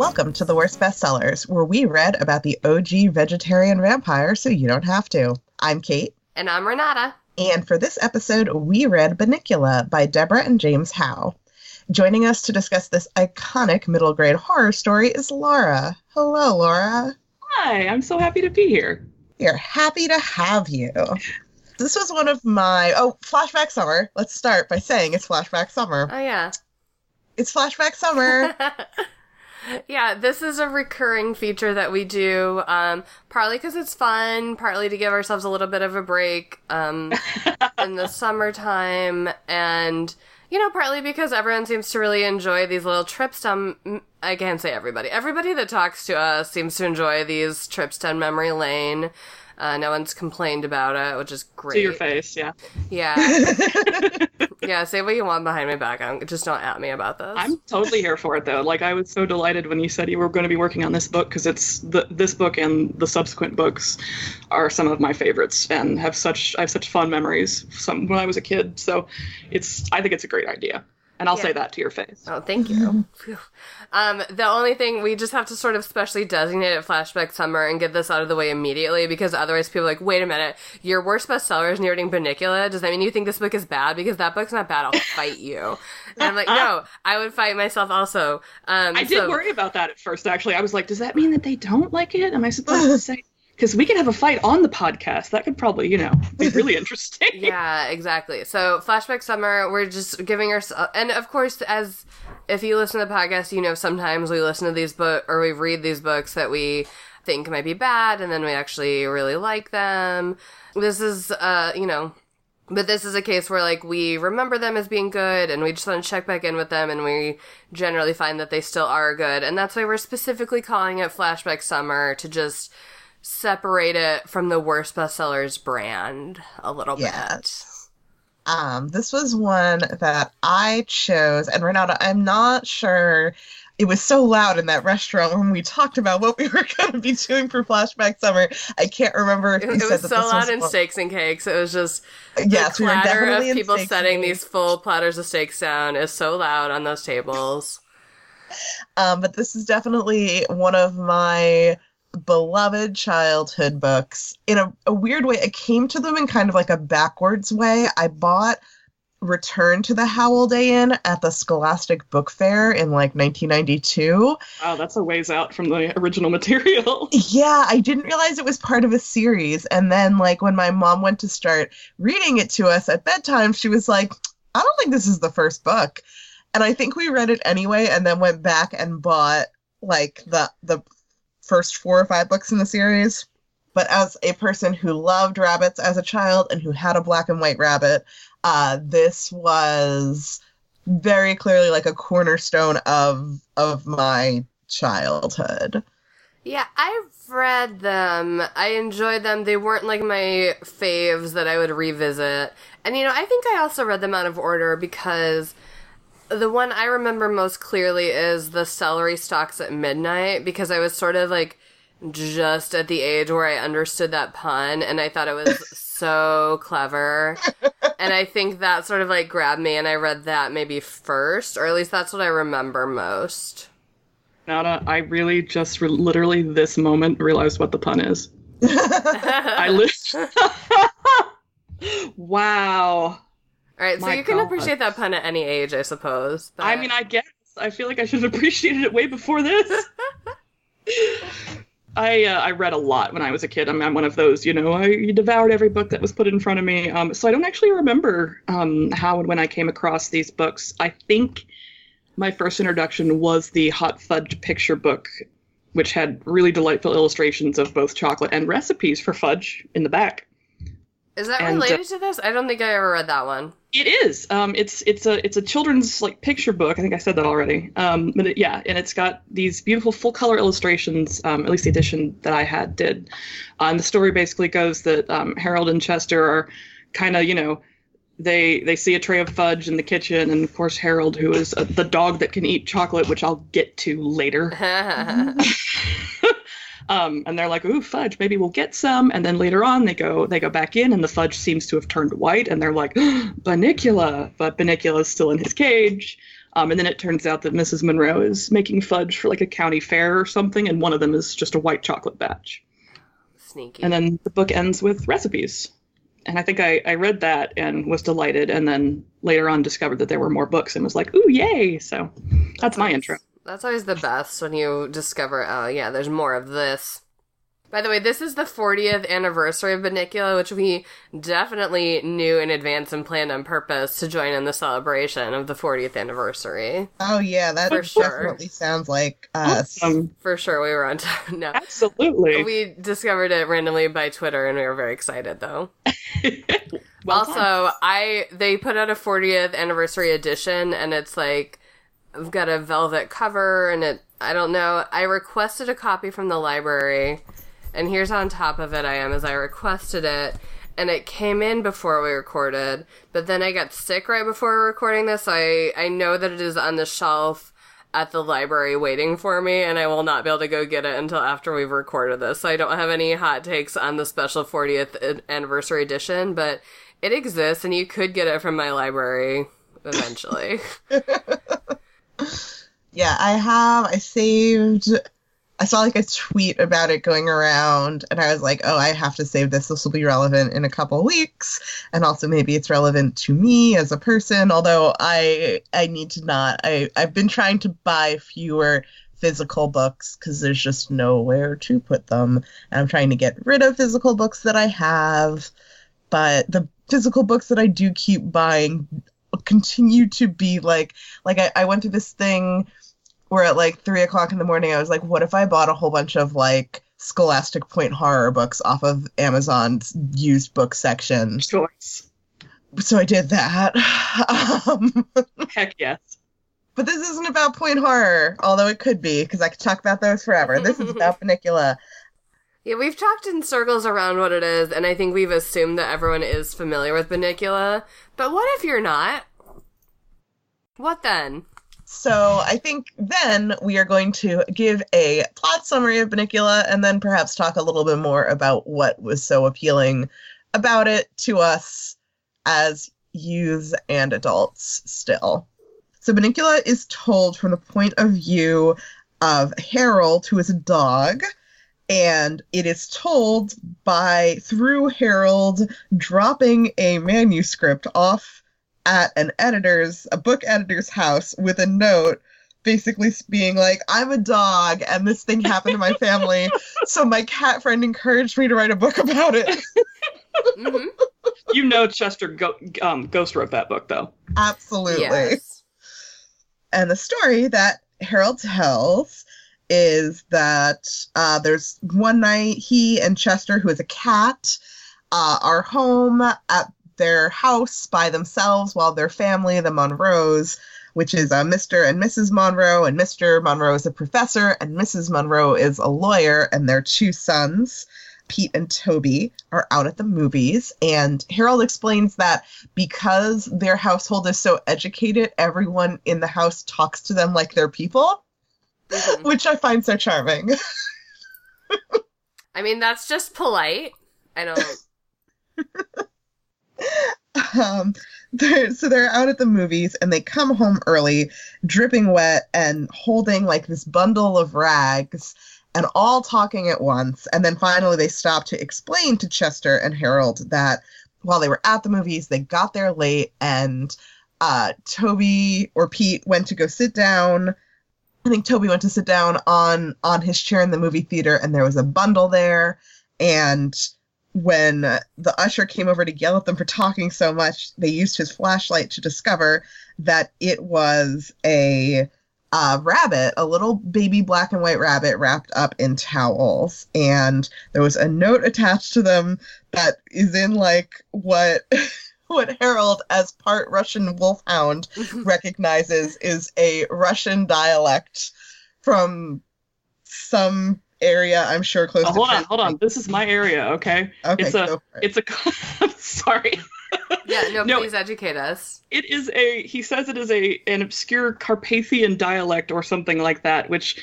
Welcome to the Worst Bestsellers, where we read about the OG vegetarian vampire so you don't have to. I'm Kait. And I'm Renata. And for this episode, we read Bunnicula by Deborah and James Howe. Joining us to discuss this iconic middle grade horror story is Laura. Hello, Laura. Hi, I'm so happy to be here. We're happy to have you. This was one of my oh flashback summer. Let's start by saying it's flashback summer. Oh yeah. It's flashback summer. yeah, this is a recurring feature that we do, um, partly because it's fun, partly to give ourselves a little bit of a break um, in the summertime, and you know, partly because everyone seems to really enjoy these little trips down. I can't say everybody. Everybody that talks to us seems to enjoy these trips down memory lane. Uh, no one's complained about it, which is great. To your face, yeah. Yeah. yeah, say what you want behind my back. I'm, just don't at me about this. I'm totally here for it, though. Like, I was so delighted when you said you were going to be working on this book because it's the this book and the subsequent books are some of my favorites and have such I have such fun memories from when I was a kid. So, it's I think it's a great idea. And I'll yeah. say that to your face. Oh, thank you. um, the only thing we just have to sort of specially designate it flashback summer and get this out of the way immediately because otherwise people are like, wait a minute, your worst bestseller is reading Bunnicula. Does that mean you think this book is bad? Because that book's not bad. I'll fight you. And I'm like, no, I would fight myself also. Um, I did so- worry about that at first. Actually, I was like, does that mean that they don't like it? Am I supposed to say? Because we could have a fight on the podcast. That could probably, you know, be really interesting. yeah, exactly. So, Flashback Summer, we're just giving ourselves, and of course, as if you listen to the podcast, you know, sometimes we listen to these books or we read these books that we think might be bad, and then we actually really like them. This is, uh, you know, but this is a case where like we remember them as being good and we just want to check back in with them and we generally find that they still are good and that's why we're specifically calling it flashback summer to just separate it from the worst bestsellers brand a little bit. Um, this was one that I chose, and Renata, I'm not sure. It was so loud in that restaurant when we talked about what we were going to be doing for Flashback Summer. I can't remember if it, it was so loud in Steaks and Cakes. It was just yes, the clatter we of people setting these full platters of steaks down is so loud on those tables. Um, but this is definitely one of my beloved childhood books in a, a weird way. I came to them in kind of like a backwards way. I bought Return to the Howliday Inn at the Scholastic Book Fair in like 1992. Wow, that's a ways out from the original material. yeah, I didn't realize it was part of a series. And then, like, when my mom went to start reading it to us at bedtime, she was like, I don't think this is the first book. And I think we read it anyway and then went back and bought like the the first four or five books in the series. But as a person who loved rabbits as a child and who had a black and white rabbit, uh, this was very clearly like a cornerstone of of my childhood. Yeah, I've read them. I enjoyed them. They weren't like my faves that I would revisit. And you know, I think I also read them out of order because the one I remember most clearly is the celery stalks at midnight because I was sort of like just at the age where I understood that pun and I thought it was so clever. And I think that sort of like grabbed me and I read that maybe first, or at least that's what I remember most. Nada, I really just re- literally this moment realized what the pun is. I li- wow. All right, so My you can God. appreciate that pun at any age, I suppose. But... I mean, I guess I feel like I should have appreciated it way before this. I uh, I read a lot when I was a kid. I'm, I'm one of those, you know, I devoured every book that was put in front of me. Um, so I don't actually remember um, how and when I came across these books. I think my first introduction was the Hot Fudge picture book, which had really delightful illustrations of both chocolate and recipes for fudge in the back. Is that and, related uh, to this? I don't think I ever read that one. It is. Um, it's it's a it's a children's like picture book. I think I said that already. Um, but it, yeah, and it's got these beautiful full color illustrations. Um, at least the edition that I had did. Uh, and the story basically goes that um, Harold and Chester are kind of you know they they see a tray of fudge in the kitchen, and of course Harold, who is uh, the dog that can eat chocolate, which I'll get to later. Um, and they're like, "Ooh, fudge! Maybe we'll get some." And then later on, they go they go back in, and the fudge seems to have turned white, and they're like, Bunnicula. But Bunnicula is still in his cage. Um, and then it turns out that Mrs. Monroe is making fudge for like a county fair or something, and one of them is just a white chocolate batch. Sneaky. And then the book ends with recipes. And I think I, I read that and was delighted, and then later on discovered that there were more books and was like, ooh, yay! So that's my intro. That's always the best when you discover, oh, yeah, there's more of this. By the way, this is the 40th anniversary of Bunnicula, which we definitely knew in advance and planned on purpose to join in the celebration of the 40th anniversary. Oh yeah, that For sure. definitely sounds like us. Um, For sure, we were on time. No. absolutely. We discovered it randomly by Twitter and we were very excited though. Well also, done. I they put out a 40th anniversary edition and it's like I've got a velvet cover and it I don't know. I requested a copy from the library and here's on top of it I am as I requested it and it came in before we recorded, but then I got sick right before recording this. So I I know that it is on the shelf at the library waiting for me, and I will not be able to go get it until after we've recorded this. So I don't have any hot takes on the special 40th anniversary edition, but it exists, and you could get it from my library eventually. Yeah, I have. I saved. I saw like a tweet about it going around, and I was like, "Oh, I have to save this. This will be relevant in a couple weeks, and also maybe it's relevant to me as a person." Although I, I need to not. I, I've been trying to buy fewer physical books because there's just nowhere to put them, and I'm trying to get rid of physical books that I have. But the physical books that I do keep buying continue to be like, like I, I went through this thing where at like three o'clock in the morning, I was like, what if I bought a whole bunch of like Scholastic Point horror books off of Amazon's used book section? choice. So I did that. um, Heck yes. but this isn't about point horror, although it could be because I could talk about those forever. This is about Bunnicula. Yeah, we've talked in circles around what it is, and I think we've assumed that everyone is familiar with Bunnicula. But what if you're not? What then? So I think then we are going to give a plot summary of Bunnicula and then perhaps talk a little bit more about what was so appealing about it to us as youths and adults still. So Bunnicula is told from the point of view of Harold, who is a dog, and it is told by through Harold dropping a manuscript off at an editor's a book editor's house with a note basically being like i'm a dog and this thing happened to my family so my cat friend encouraged me to write a book about it hmm You know Chester Go- um, Ghost wrote that book, though. absolutely Yes. and the story that harold tells is that uh, there's one night he and chester who is a cat uh, are home at their house by themselves while their family the monroes which is uh, mr and mrs monroe and mr monroe is a professor and mrs monroe is a lawyer and their two sons Pete and Toby are out at the movies, and Harold explains that because their household is so educated, everyone in the house talks to them like they're people, Mhm. which I find so charming. I mean, that's just polite. I don't. um, they're, so they're out at the movies, and they come home early, dripping wet, and holding like this bundle of rags, and all talking at once. And then finally, they stop to explain to Chester and Harold that while they were at the movies, they got there late, and uh, Toby or Pete went to go sit down. I think Toby went to sit down on on his chair in the movie theater, and there was a bundle there. And when the usher came over to yell at them for talking so much, they used his flashlight to discover that it was a rabbit, a little baby black and white rabbit wrapped up in towels. And there was a note attached to them that is in like what what Harold, as part Russian wolfhound, recognizes is a Russian dialect from some area, I'm sure close Oh, to hold on, hold on. This is my area, okay? Okay, It's a- for it. It's a. I'm sorry. yeah, no, No. please educate us. It is a. He says it is a an obscure Carpathian dialect or something like that, which,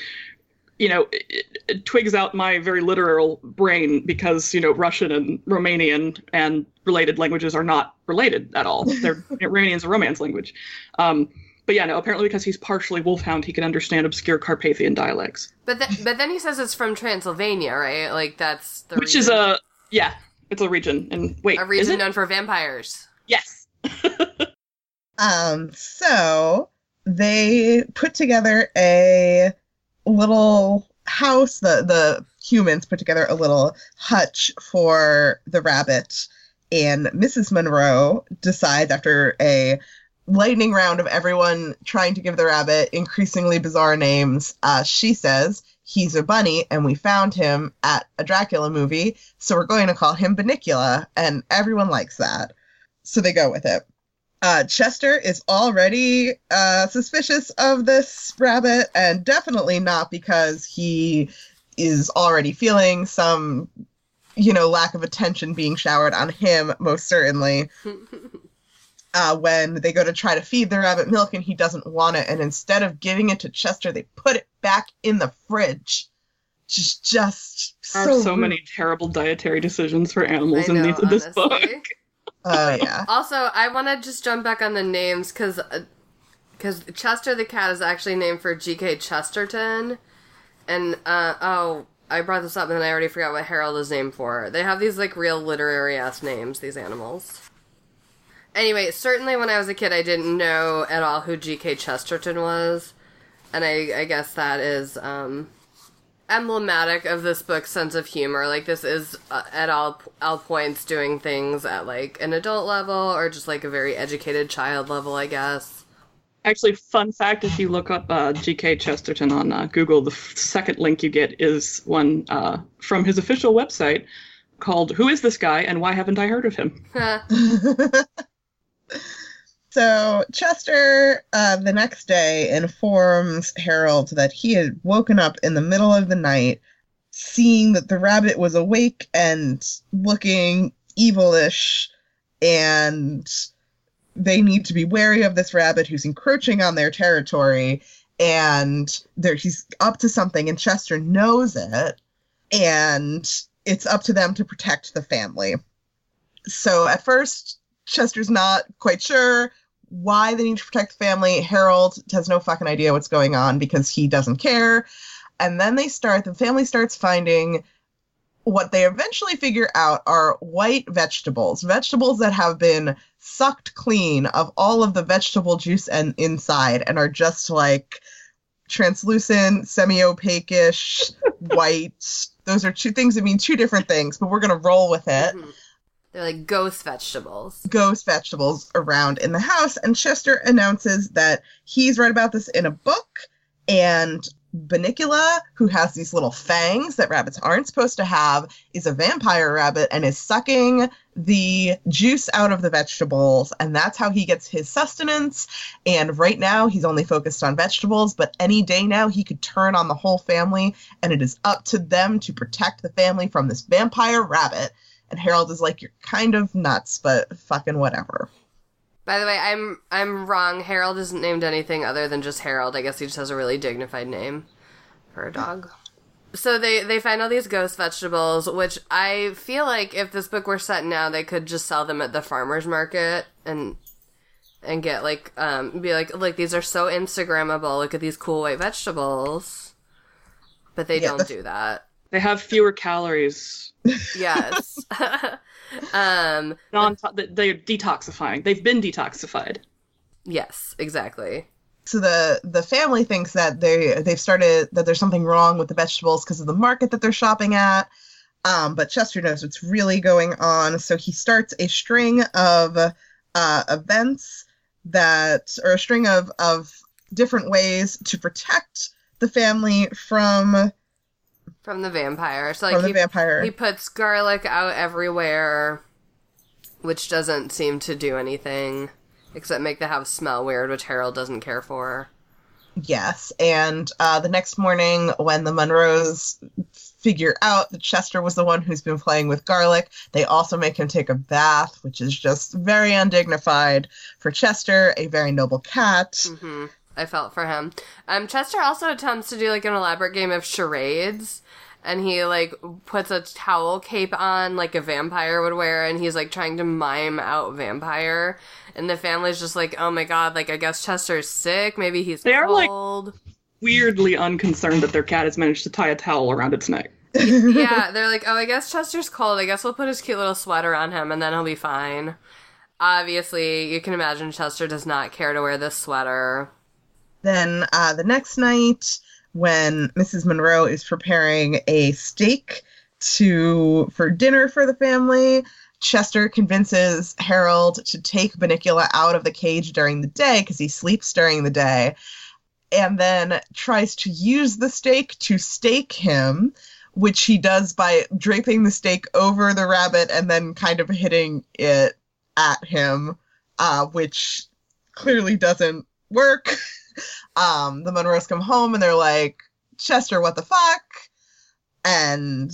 you know, it, it twigs out my very literal brain because you know Russian and Romanian and related languages are not related at all. They're Romanian's a Romance language. Um, but yeah, no. Apparently, because he's partially wolfhound, he can understand obscure Carpathian dialects. But th- but then he says it's from Transylvania, right? Like that's the Which region, is a yeah, it's a region. And wait, a is region it? known for vampires. Yes. Um, so they put together a little house. The the humans put together a little hutch for the rabbit, and Mrs. Monroe decides after a lightning round of everyone trying to give the rabbit increasingly bizarre names. Uh, she says he's a bunny, and we found him at a Dracula movie, so we're going to call him Bunnicula, and everyone likes that. So they go with it. Uh, Chester is already uh, suspicious of this rabbit, and definitely not because he is already feeling some, you know, lack of attention being showered on him, most certainly. Uh, when they go to try to feed the rabbit milk and he doesn't want it, and instead of giving it to Chester, they put it back in the fridge. Just, just so are so many terrible dietary decisions for animals I in, know, these, in this book. Oh yeah. Also, I want to just jump back on the names because because Chester the cat is actually named for G.K. Chesterton, and uh, oh, I brought this up and then I already forgot what Harold is named for. They have these like real literary ass names. These animals. Anyway, certainly when I was a kid, I didn't know at all who G.K. Chesterton was, and I, I guess that is um, emblematic of this book's sense of humor. Like this is uh, at all all points doing things at like an adult level or just like a very educated child level, I guess. Actually, fun fact: if you look up uh, G.K. Chesterton on uh, Google, the f- second link you get is one uh, from his official website called "Who is this guy and why haven't I heard of him?" so Chester, uh, the next day, informs Harold that he had woken up in the middle of the night, seeing that the rabbit was awake and looking evilish, and they need to be wary of this rabbit who's encroaching on their territory. And there, he's up to something, and Chester knows it, and it's up to them to protect the family. So at first, Chester's not quite sure why they need to protect the family. Harold has no fucking idea what's going on because he doesn't care. And then they start, the family starts finding what they eventually figure out are white vegetables, vegetables that have been sucked clean of all of the vegetable juice and inside and are just like translucent, semi-opaque-ish, white. Those are two things that mean two different things, but we're gonna roll with it Mhm. They're like ghost vegetables. ghost vegetables around in the house. And Chester announces that he's read about this in a book. And Bunnicula, who has these little fangs that rabbits aren't supposed to have, is a vampire rabbit and is sucking the juice out of the vegetables. And that's how he gets his sustenance. And right now, he's only focused on vegetables. But any day now, he could turn on the whole family. And it is up to them to protect the family from this vampire rabbit. And Harold is like, You're kind of nuts, but fucking whatever. By the way, I'm I'm wrong. Harold isn't named anything other than just Harold. I guess he just has a really dignified name for a dog. So they they find all these ghost vegetables, which I feel like if this book were set now, they could just sell them at the farmers market and and get like um be like like these are so Instagrammable. Look at these cool white vegetables. But they Yeah, don't the- do that. They have fewer calories. Yes. um Non, they're detoxifying. They've been detoxified. yes, exactly. So the the family thinks that they they've started that there's something wrong with the vegetables because of the market that they're shopping at. Um, but Chester knows what's really going on, so he starts a string of uh, events that, or a string of of different ways to protect the family from From the vampire. So like from the he, vampire. he puts garlic out everywhere, which doesn't seem to do anything except make the house smell weird, which Harold doesn't care for. Yes, and uh, the next morning, when the Monroes figure out that Chester was the one who's been playing with garlic, they also make him take a bath, which is just very undignified for Chester, a very noble cat. hmm I felt for him. Um, Chester also attempts to do like an elaborate game of charades, and he like puts a towel cape on like a vampire would wear and he's like trying to mime out vampire. And the family's just like oh my god like i guess chester's sick. Maybe he's They are, like- Weirdly unconcerned that their cat has managed to tie a towel around its neck. yeah they're like oh i guess chester's cold. I guess we'll put his cute little sweater on him and then he'll be fine. Obviously you can imagine chester does not care to wear this sweater. Then uh, the next night, when Mrs. Monroe is preparing a steak to for dinner for the family, Chester convinces Harold to take Bunnicula out of the cage during the day because he sleeps during the day, and then tries to use the steak to stake him, which he does by draping the steak over the rabbit and then kind of hitting it at him, uh, which clearly doesn't work. um, the Monroes come home and they're like, Chester, what the fuck? And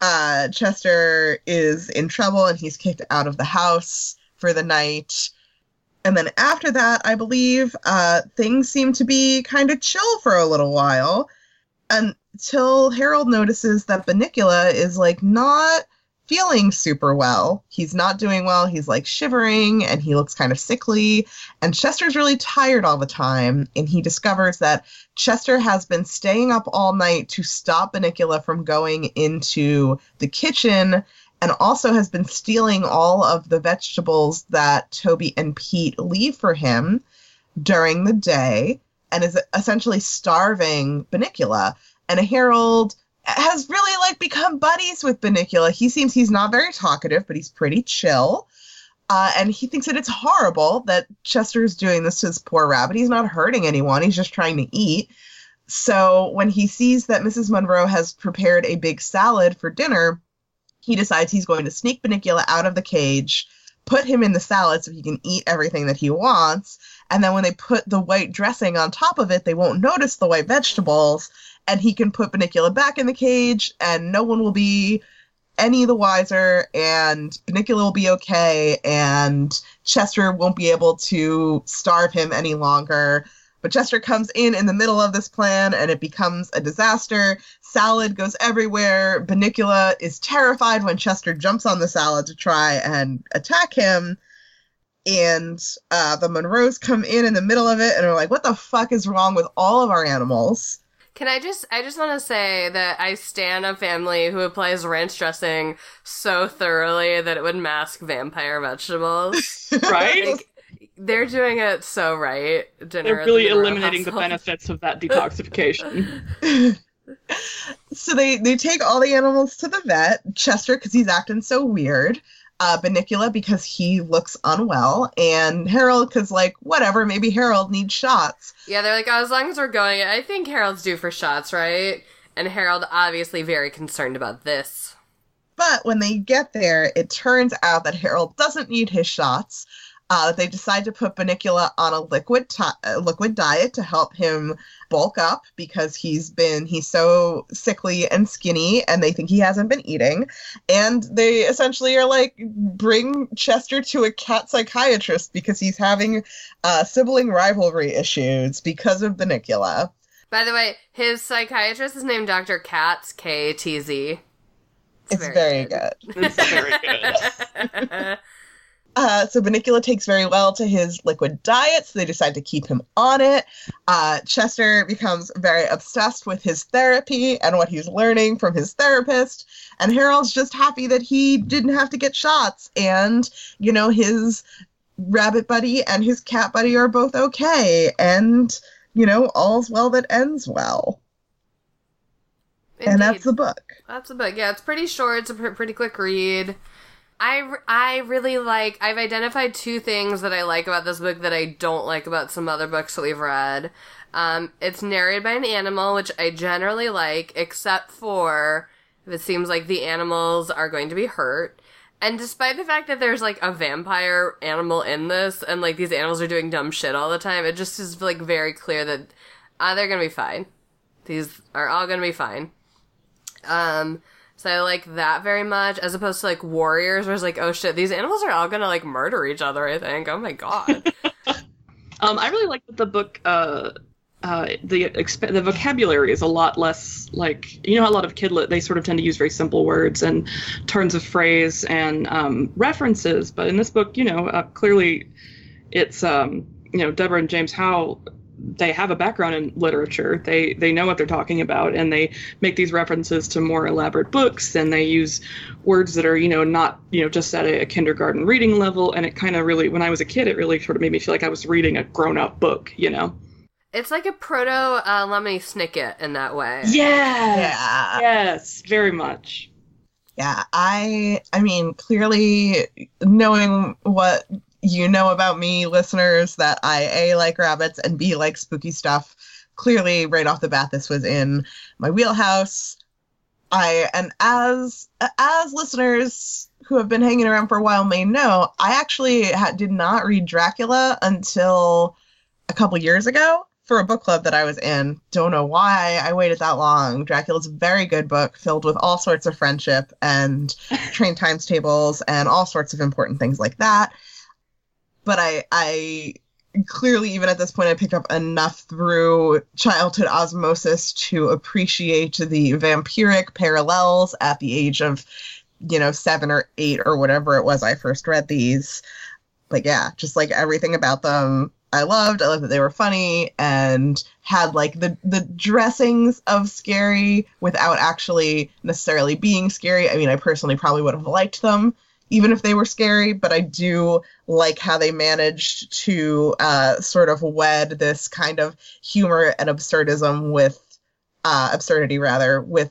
uh, Chester is in trouble and he's kicked out of the house for the night. And then after that, I believe uh, things seem to be kind of chill for a little while until Harold notices that Bunnicula is like not feeling super well. He's not doing well. He's like shivering and he looks kind of sickly. And Chester's really tired all the time. And he discovers that Chester has been staying up all night to stop Bunnicula from going into the kitchen and also has been stealing all of the vegetables that Toby and Pete leave for him during the day and is essentially starving Bunnicula. And Harold has really like become buddies with Bunnicula. He seems he's not very talkative, but he's pretty chill. Uh, and he thinks that it's horrible that Chester's doing this to his poor rabbit. He's not hurting anyone. He's just trying to eat. So when he sees that Mrs. Monroe has prepared a big salad for dinner, he decides he's going to sneak Bunnicula out of the cage, put him in the salad so he can eat everything that he wants. And then when they put the white dressing on top of it, they won't notice the white vegetables. And he can put Bunnicula back in the cage, and no one will be any the wiser. And Bunnicula will be okay, and Chester won't be able to starve him any longer. But Chester comes in in the middle of this plan, and it becomes a disaster. Salad goes everywhere. Bunnicula is terrified when Chester jumps on the salad to try and attack him and uh, the Monroes come in in the middle of it and are like, "What the fuck is wrong with all of our animals?" Can I just I just want to say that I stand a family who applies ranch dressing so thoroughly that it would mask vampire vegetables. Right? Like, they're doing it so right. Dinner They're at the really Monroe eliminating the benefits of that detoxification. so they they take all the animals to the vet. Chester because he's acting so weird. Uh, Bunnicula because he looks unwell, and Harold because like whatever, maybe Harold needs shots. Yeah, they're like, oh, as long as we're going, I think Harold's due for shots, right? And Harold obviously very concerned about this. But when they get there, it turns out that Harold doesn't need his shots. Uh, they decide to put Bunnicula on a liquid ti uh, liquid diet to help him bulk up because he's been he's so sickly and skinny, and they think he hasn't been eating. And they essentially are like, bring Chester to a cat psychiatrist because he's having uh, sibling rivalry issues because of Bunnicula. By the way, his psychiatrist is named Dr. Katz, K A T Z. It's, very, good. it's very good. Uh, so Bunnicula takes very well to his liquid diet, so they decide to keep him on it. Uh, Chester becomes very obsessed with his therapy and what he's learning from his therapist. And Harold's just happy that he didn't have to get shots. And, you know, his rabbit buddy and his cat buddy are both okay. And, you know, all's well that ends well. And that's the book. That's the book. Yeah, it's pretty short. It's a pr- pretty quick read. I, I really like. I've identified two things that I like about this book that I don't like about some other books that we've read. Um, it's narrated by an animal, which I generally like, except for if it seems like the animals are going to be hurt. And despite the fact that there's like a vampire animal in this, and like these animals are doing dumb shit all the time, it just is like very clear that uh, they're gonna be fine. These are all gonna be fine. Um, so I like that very much, as opposed to like warriors, where it's like, oh shit, these animals are all gonna like murder each other. I think. Oh my god. Um, I really like that the book uh, uh, the exp- the vocabulary is a lot less like you know a lot of kidlit they sort of tend to use very simple words and turns of phrase and um, references but in this book you know uh, clearly it's um, you know Deborah and James Howe they have a background in literature they they know what they're talking about and they make these references to more elaborate books and they use words that are you know not you know just at a, a kindergarten reading level and it kind of really when I was a kid it really sort of made me feel like I was reading a grown up book you know. It's like a proto uh, Lemony Snicket in that way. Yeah. Yeah. Yes, very much. Yeah, I I mean, clearly knowing what you know about me, listeners, that I A like rabbits and B like spooky stuff. Clearly, right off the bat, this was in my wheelhouse. I and as as listeners who have been hanging around for a while may know, I actually ha- did not read Dracula until a couple years ago for a book club that I was in. Don't know why I waited that long. Dracula's a very good book filled with all sorts of friendship and train times tables and all sorts of important things like that. But I I clearly even at this point I picked up enough through childhood osmosis to appreciate the vampiric parallels at the age of you know 7 or 8 or whatever it was I first read these. But yeah, just like everything about them I loved. I loved that they were funny and had like the the dressings of scary without actually necessarily being scary. I mean, I personally probably would have liked them even if they were scary, but I do like how they managed to uh, sort of wed this kind of humor and absurdism with uh, absurdity rather with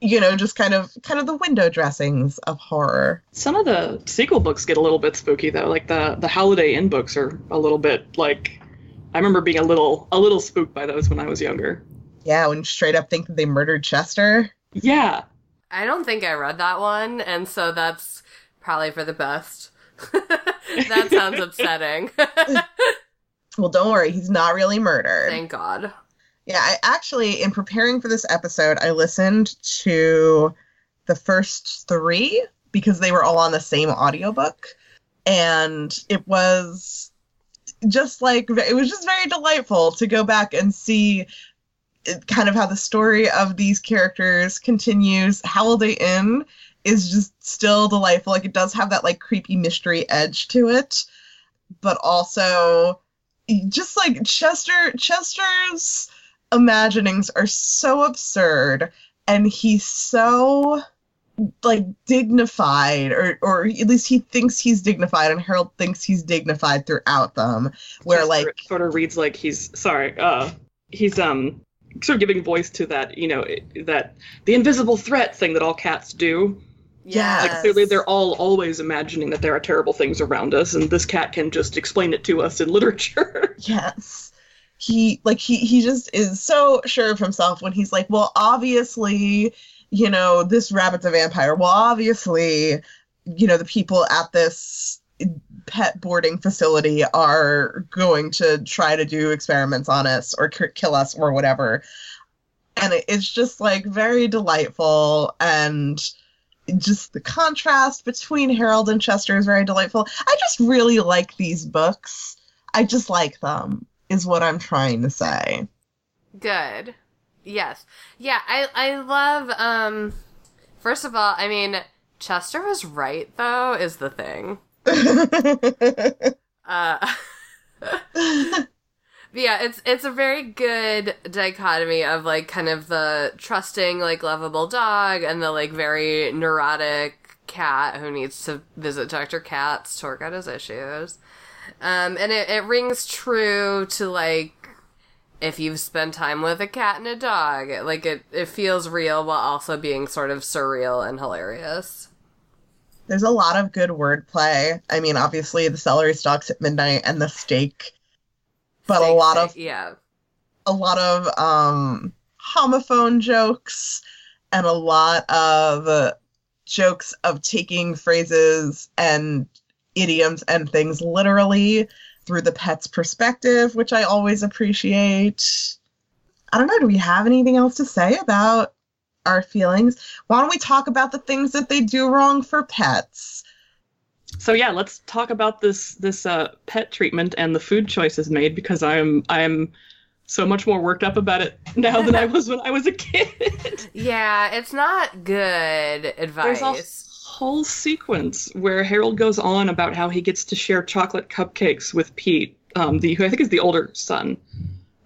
you know just kind of kind of the window dressings of horror Some of the sequel books get a little bit spooky though. Like the the Howliday Inn books are a little bit like I remember being a little a little spooked by those when I was younger. yeah when straight up think that they murdered chester Yeah. I don't think I read that one, and so that's probably for the best. that sounds upsetting. well don't worry he's not really murdered Thank God. Yeah, I actually, in preparing for this episode, I listened to the first three because they were all on the same audiobook. And it was just like, it was just very delightful to go back and see kind of how the story of these characters continues. Howliday Inn is just still delightful. Like, it does have that like creepy mystery edge to it, but also just like Chester, Chester's imaginings are so absurd and he's so like dignified or or at least he thinks he's dignified and Harold thinks he's dignified throughout them where Chester like sort of reads like he's sorry, uh he's um sort of giving voice to that, you know, that the invisible threat thing that all cats do. Yeah. Like clearly they're all always imagining that there are terrible things around us and this cat can just explain it to us in literature. yes he like he he just is so sure of himself when he's like well obviously you know this rabbit's a vampire well obviously you know the people at this pet boarding facility are going to try to do experiments on us or k- kill us or whatever and it, it's just like very delightful and just the contrast between harold and chester is very delightful i just really like these books i just like them is what i'm trying to say Good. Yes. Yeah, I I love um first of all, I mean, Chester was right though is the thing. Uh yeah, it's it's a very good dichotomy of like kind of the trusting, like lovable dog and the like very neurotic cat who needs to visit Dr. Katz to work out his issues. Um, and it, it rings true to like if you've spent time with a cat and a dog. Like it, it feels real while also being sort of surreal and hilarious. There's a lot of good wordplay. I mean, obviously the celery stalks at midnight and the steak, but a lot of yeah. a lot of um homophone jokes and a lot of uh, jokes of taking phrases and idioms and things literally through the pet's perspective, which I always appreciate. I don't know, do we have anything else to say about our feelings? Why don't we talk about the things that they do wrong for pets? So yeah, let's talk about this this uh, pet treatment and the food choices made because I'm I'm so much more worked up about it now than I was when I was a kid. Yeah, it's not good advice. There's a whole sequence where Harold goes on about how he gets to share chocolate cupcakes with Pete, um, the who I think is the older son.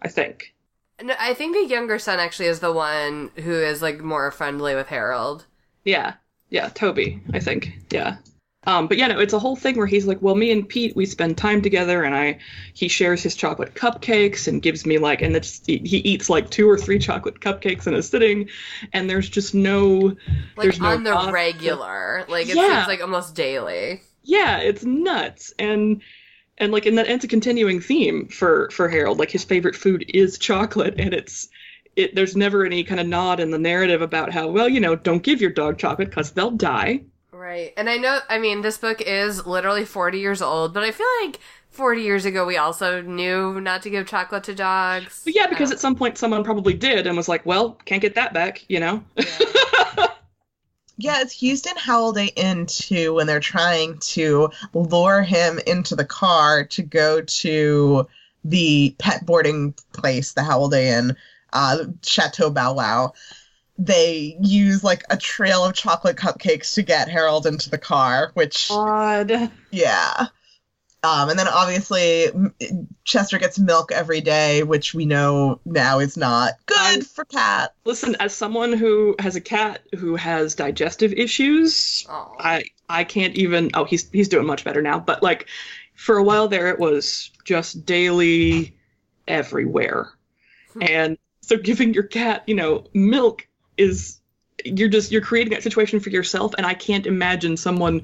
I think. No, I think the younger son actually is the one who is like more friendly with Harold. Yeah, yeah, Toby. I think. Yeah. Um, but yeah, no, it's a whole thing where he's like, well, me and Pete, we spend time together, and I, he shares his chocolate cupcakes and gives me like, and it's, he, eats like two or three chocolate cupcakes in a sitting, and there's just no, Like there's no on the thought- regular. Like it Yeah. seems like almost daily. yeah, it's nuts, and and like, and that it's a continuing theme for for Harold. Like his favorite food is chocolate, and it's. It, there's never any kind of nod in the narrative about how well you know don't give your dog chocolate because they'll die Right. And I know I mean this book is literally 40 years old, but I feel like 40 years ago we also knew not to give chocolate to dogs. But yeah, because Oh. at some point someone probably did and was like, well, can't get that back, you know? Yeah, it's used in Howliday Inn too when they're trying to lure him into the car to go to the pet boarding place, the Howliday Inn, uh, Chateau Bow Wow. They use like a trail of chocolate cupcakes to get Harold into the car, which Odd. yeah. Um, and then obviously Chester gets milk every day, which we know now is not good for cat. Listen, as someone who has a cat who has digestive issues, Oh. I I can't even oh he's he's doing much better now, but like for a while there it was just daily everywhere. Hmm. And so giving your cat, you know, milk is you're just you're creating that situation for yourself and I can't imagine someone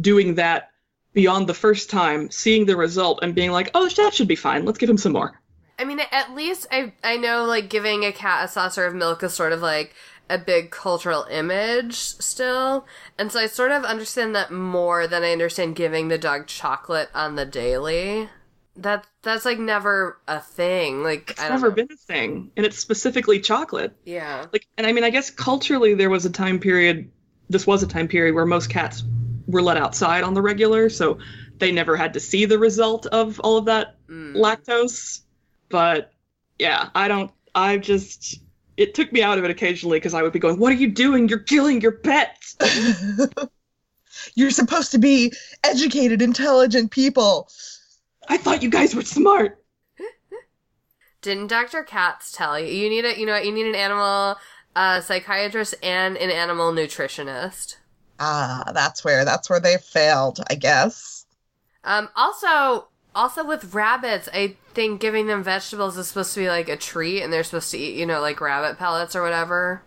doing that beyond the first time, seeing the result and being like, "Oh, that should be fine. Let's give him some more." I mean, at least I I know like giving a cat a saucer of milk is sort of like a big cultural image still, and so I sort of understand that more than I understand giving the dog chocolate on the daily. That that's like never a thing. Like It's I don't never know. been a thing, and it's specifically chocolate. Yeah. like and i mean i guess culturally there was a time period this was a time period where most cats were let outside on the regular so they never had to see the result of all of that Mm. lactose but yeah i don't i just it took me out of it occasionally because i would be going what are you doing you're killing your pets You're supposed to be educated, intelligent people. I thought you guys were smart Didn't Dr. Katz tell you? You need a you know you need an animal uh, psychiatrist and an animal nutritionist. Ah, that's where that's where they failed, I guess. Um, also, also with rabbits, I think giving them vegetables is supposed to be like a treat, and they're supposed to eat, you know, like rabbit pellets or whatever.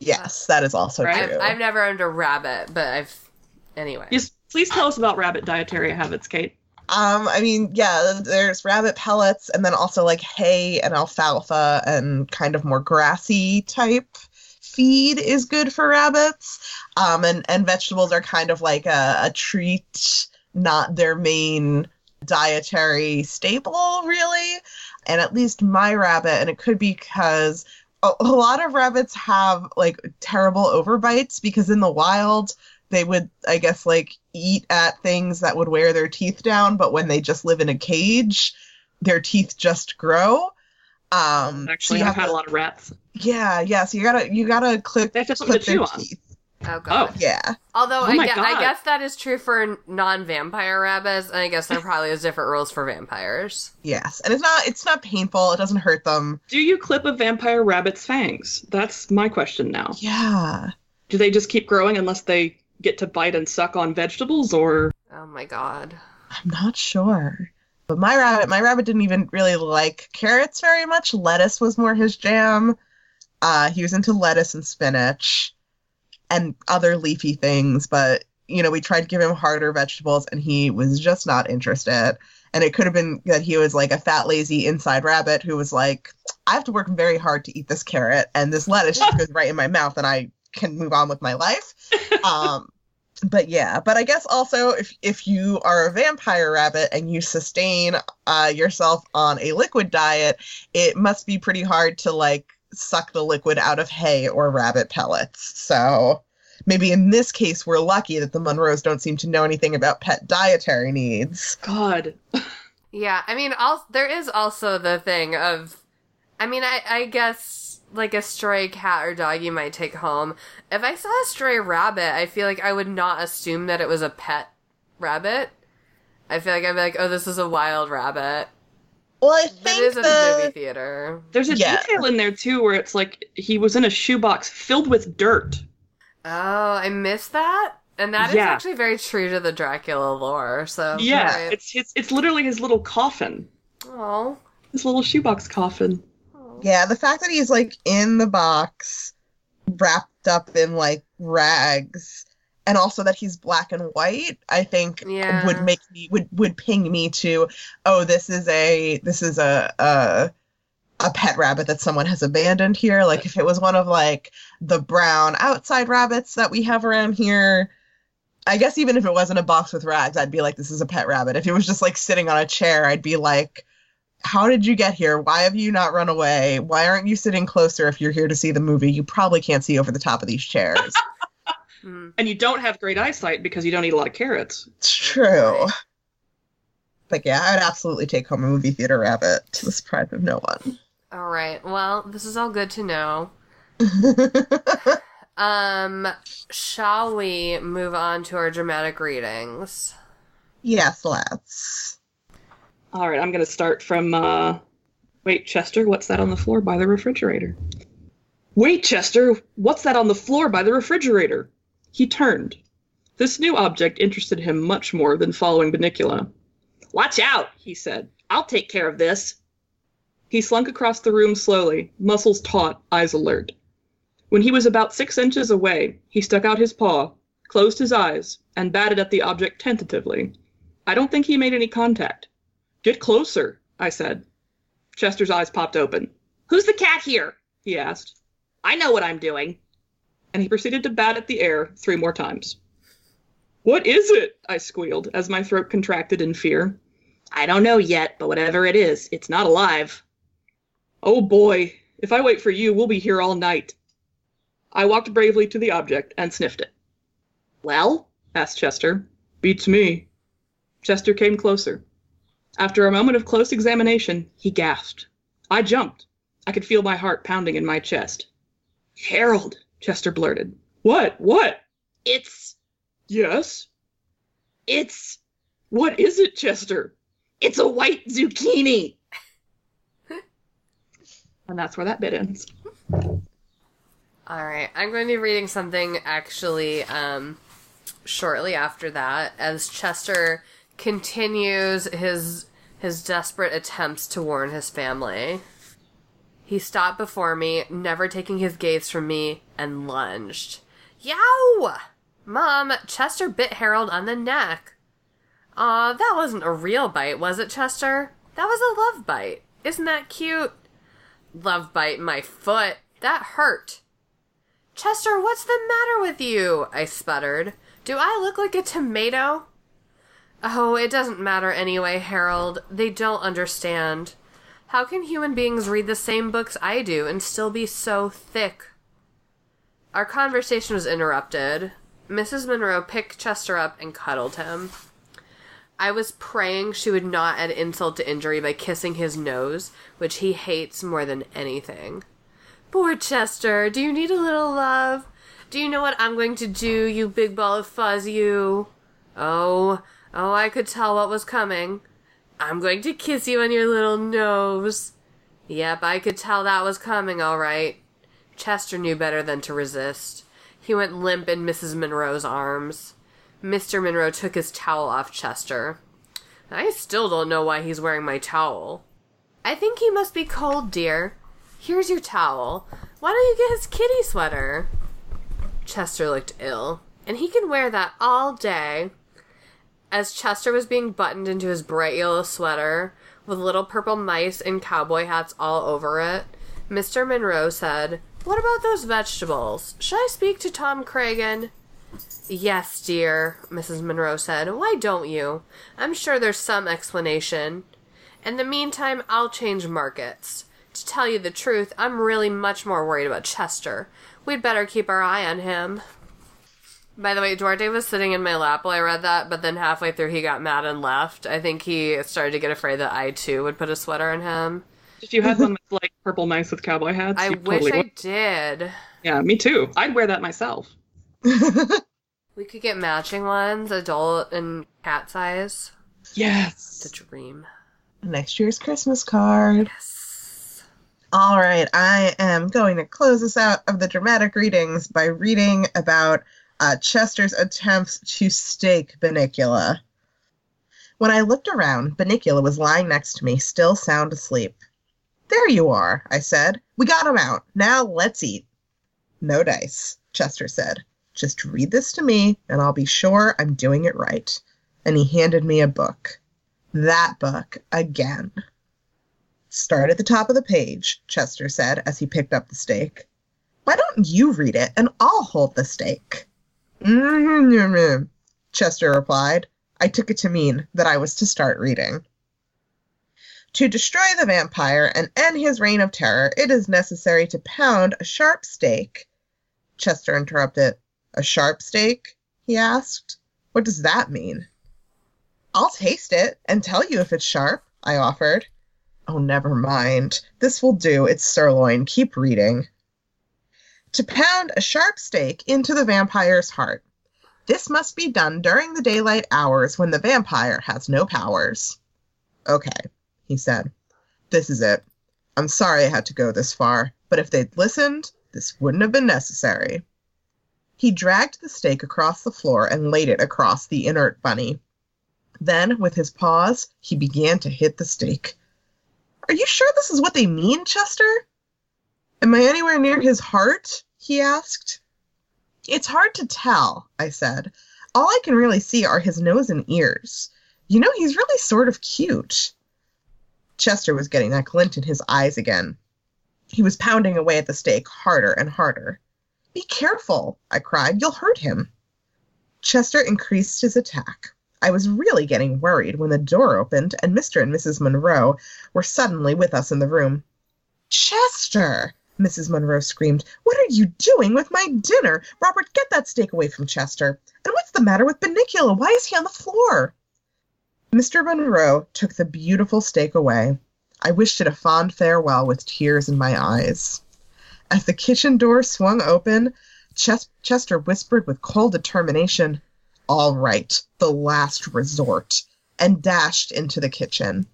Yes, that is also Right. true. I've, I've never owned a rabbit, but I've anyway. yes please tell us about rabbit dietary habits kait Um, I mean, yeah, there's rabbit pellets and then also like hay and alfalfa and kind of more grassy type feed is good for rabbits. Um, and, and vegetables are kind of like a, a treat, not their main dietary staple, really. And at least my rabbit, and it could be because a, a lot of rabbits have like terrible overbites because in the wild, they would i guess like eat at things that would wear their teeth down but when they just live in a cage their teeth just grow. Um so actually you i've have had to- a lot of rats. Yeah yeah so you gotta you gotta clip They have to clip their chew on. teeth. Oh god. Oh. yeah. Although Oh I, my gue- I guess that is true for non-vampire rabbits, and I guess there probably is different rules for vampires. yes and it's not it's not painful it doesn't hurt them. Do you clip a vampire rabbit's fangs? That's my question now. Yeah. Do they just keep growing unless they get to bite and suck on vegetables or Oh my god. i'm not sure but my rabbit my rabbit didn't even really like carrots very much lettuce was more his jam uh he was into lettuce and spinach and other leafy things, but you know, we tried to give him harder vegetables and he was just not interested. And it could have been that he was like a fat, lazy inside rabbit who was like, I have to work very hard to eat this carrot, and this lettuce just goes right in my mouth, and I can move on with my life. Um, but yeah, but I guess also if if you are a vampire rabbit and you sustain uh, yourself on a liquid diet, it must be pretty hard to like suck the liquid out of hay or rabbit pellets. So maybe in this case, we're lucky that the Monroes don't seem to know anything about pet dietary needs. god Yeah, I mean, also, there is also the thing of I mean, I, I guess like a stray cat or dog you might take home. If I saw a stray rabbit, I feel like I would not assume that it was a pet rabbit. I feel like I'd be like, oh, this is a wild rabbit. Well, I think is at the the movie theater. There's a Yeah. detail in there too where it's like he was in a shoebox filled with dirt. Oh, I missed that. And that is Yeah. actually very true to the Dracula lore. So Yeah, right. it's his, it's literally his little coffin, oh, his little shoebox coffin. Yeah, the fact that he's like in the box, wrapped up in like rags, and also that he's black and white, I think Yeah. would make me would would ping me to, oh, this is a this is a a a pet rabbit that someone has abandoned here. Like if it was one of like the brown outside rabbits that we have around here. I guess even if it wasn't a box with rags, I'd be like, this is a pet rabbit. If it was just like sitting on a chair, I'd be like, how did you get here? Why have you not run away? Why aren't you sitting closer if you're here to see the movie? You probably can't see over the top of these chairs. And you don't have great eyesight because you don't eat a lot of carrots. it's true. But yeah, I would absolutely take home a movie theater rabbit to the surprise of no one. All right. Well, this is all good to know. Um, shall we move on to our dramatic readings? yes, let's. All right, I'm going to start from. Uh... Wait, Chester, what's that on the floor by the refrigerator? Wait, Chester, what's that on the floor by the refrigerator? He turned. This new object interested him much more than following Bunnicula. Watch out, he said. I'll take care of this. He slunk across the room slowly, muscles taut, eyes alert. When he was about six inches away, he stuck out his paw, closed his eyes, and batted at the object tentatively. I don't think he made any contact. Get closer, I said. Chester's eyes popped open. Who's the cat here? he asked. I know what I'm doing. And he proceeded to bat at the air three more times. What is it? I squealed as my throat contracted in fear. I don't know yet, but whatever it is, it's not alive. Oh boy, if I wait for you, we'll be here all night. I walked bravely to the object and sniffed it. Well? asked Chester. Beats me. Chester came closer. After a moment of close examination, he gasped. I jumped. I could feel my heart pounding in my chest. Harold, Chester blurted. What? What? It's. Yes? It's. What is it, Chester? It's a white zucchini! and that's where that bit ends. All right. I'm going to be reading something actually um, shortly after that as Chester continues his his desperate attempts to warn his family. He stopped before me, never taking his gaze from me, and lunged. Yow! Mom, Chester bit Harold on the neck. Aw, that wasn't a real bite, was it, Chester? That was a love bite. Isn't that cute? Love bite my foot. That hurt. Chester, what's the matter with you? I sputtered. Do I look like a tomato? Oh, it doesn't matter anyway, Harold. They don't understand. How can human beings read the same books I do and still be so thick? Our conversation was interrupted. Mrs. Monroe picked Chester up and cuddled him. I was praying she would not add insult to injury by kissing his nose, which he hates more than anything. Poor Chester, do you need a little love? Do you know what I'm going to do, you big ball of fuzz, you? Oh, oh, I could tell what was coming. I'm going to kiss you on your little nose. Yep, I could tell that was coming, all right. Chester knew better than to resist. He went limp in Mrs. Monroe's arms. Mr. Monroe took his towel off Chester. I still don't know why he's wearing my towel. I think he must be cold, dear. Here's your towel. Why don't you get his kitty sweater? Chester looked ill, and he can wear that all day. As Chester was being buttoned into his bright yellow sweater, with little purple mice and cowboy hats all over it, Mr. Monroe said, What about those vegetables? Should I speak to Tom Cragen? Yes, dear, Mrs. Monroe said. Why don't you? I'm sure there's some explanation. In the meantime, I'll change markets. To tell you the truth, I'm really much more worried about Chester. We'd better keep our eye on him. By the way, Duarte was sitting in my lap while I read that, but then halfway through he got mad and left. I think he started to get afraid that I too would put a sweater on him. If you had one with like purple mice with cowboy hats, I wish totally I would. did. Yeah, me too. I'd wear that myself. We could get matching ones, adult and cat size. Yes. The dream. Next year's Christmas card. Yes. All right, I am going to close us out of the dramatic readings by reading about uh, Chester's attempts to stake Bunnicula. When I looked around, Bunnicula was lying next to me, still sound asleep. There you are, I said. We got him out. Now let's eat. No dice, Chester said. Just read this to me, and I'll be sure I'm doing it right. And he handed me a book. That book again. Start at the top of the page, Chester said as he picked up the steak. Why don't you read it and I'll hold the steak? Mm-hmm, Chester replied. I took it to mean that I was to start reading. To destroy the vampire and end his reign of terror, it is necessary to pound a sharp stake. Chester interrupted. A sharp stake? he asked. What does that mean? I'll taste it and tell you if it's sharp, I offered. Oh, never mind. This will do. It's sirloin. Keep reading. To pound a sharp stake into the vampire's heart. This must be done during the daylight hours when the vampire has no powers. Okay, he said. This is it. I'm sorry I had to go this far, but if they'd listened, this wouldn't have been necessary. He dragged the stake across the floor and laid it across the inert bunny. Then, with his paws, he began to hit the stake. Are you sure this is what they mean, Chester? Am I anywhere near his heart? he asked. It's hard to tell, I said. All I can really see are his nose and ears. You know, he's really sort of cute. Chester was getting that glint in his eyes again. He was pounding away at the stake harder and harder. Be careful, I cried. You'll hurt him. Chester increased his attack. I was really getting worried when the door opened and Mr. and Mrs. Monroe were suddenly with us in the room. Chester! Mrs. Monroe screamed. What are you doing with my dinner? Robert, get that steak away from Chester. And what's the matter with Bunnicula? Why is he on the floor? Mr. Monroe took the beautiful steak away. I wished it a fond farewell with tears in my eyes. As the kitchen door swung open, Ches- Chester whispered with cold determination, All right, the last resort, and dashed into the kitchen.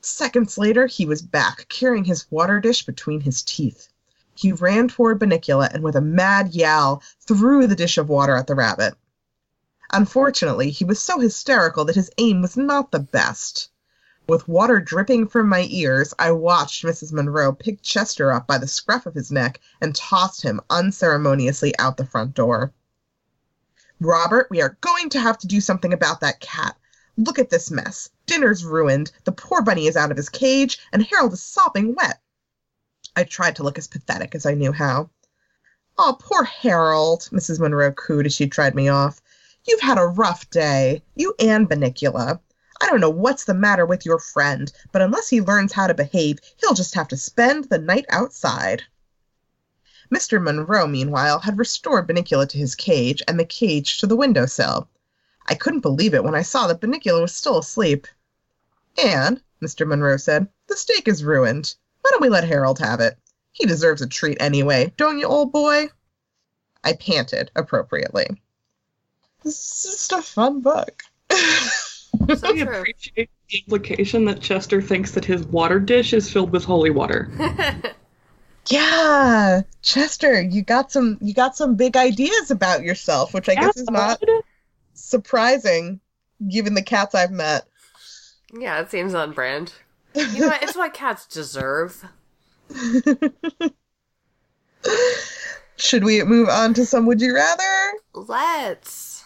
Seconds later, he was back, carrying his water dish between his teeth. He ran toward Bunnicula and, with a mad yowl, threw the dish of water at the rabbit. Unfortunately, he was so hysterical that his aim was not the best. With water dripping from my ears, I watched Mrs. Monroe pick Chester up by the scruff of his neck and tossed him unceremoniously out the front door. Robert, we are going to have to do something about that cat. Look at this mess. Dinner's ruined, the poor bunny is out of his cage, and Harold is sopping wet. I tried to look as pathetic as I knew how. Oh, poor Harold, Mrs. Monroe cooed as she tried me off. You've had a rough day, you and Bunnicula. I don't know what's the matter with your friend, but unless he learns how to behave, he'll just have to spend the night outside. Mr. Monroe, meanwhile, had restored Bunnicula to his cage and the cage to the window sill. I couldn't believe it when I saw that Bunnicula was still asleep. And, Mr. Monroe said, the steak is ruined. Why don't we let Harold have it? He deserves a treat anyway, don't you, old boy? I panted appropriately. This is just a fun book. So I true. appreciate the implication that Chester thinks that his water dish is filled with holy water. yeah, Chester, you got some you got some big ideas about yourself, which I guess is not surprising given the cats I've met. yeah, it seems on brand. You know what? It's what cats deserve. Should we move on to some would you rather? Let's.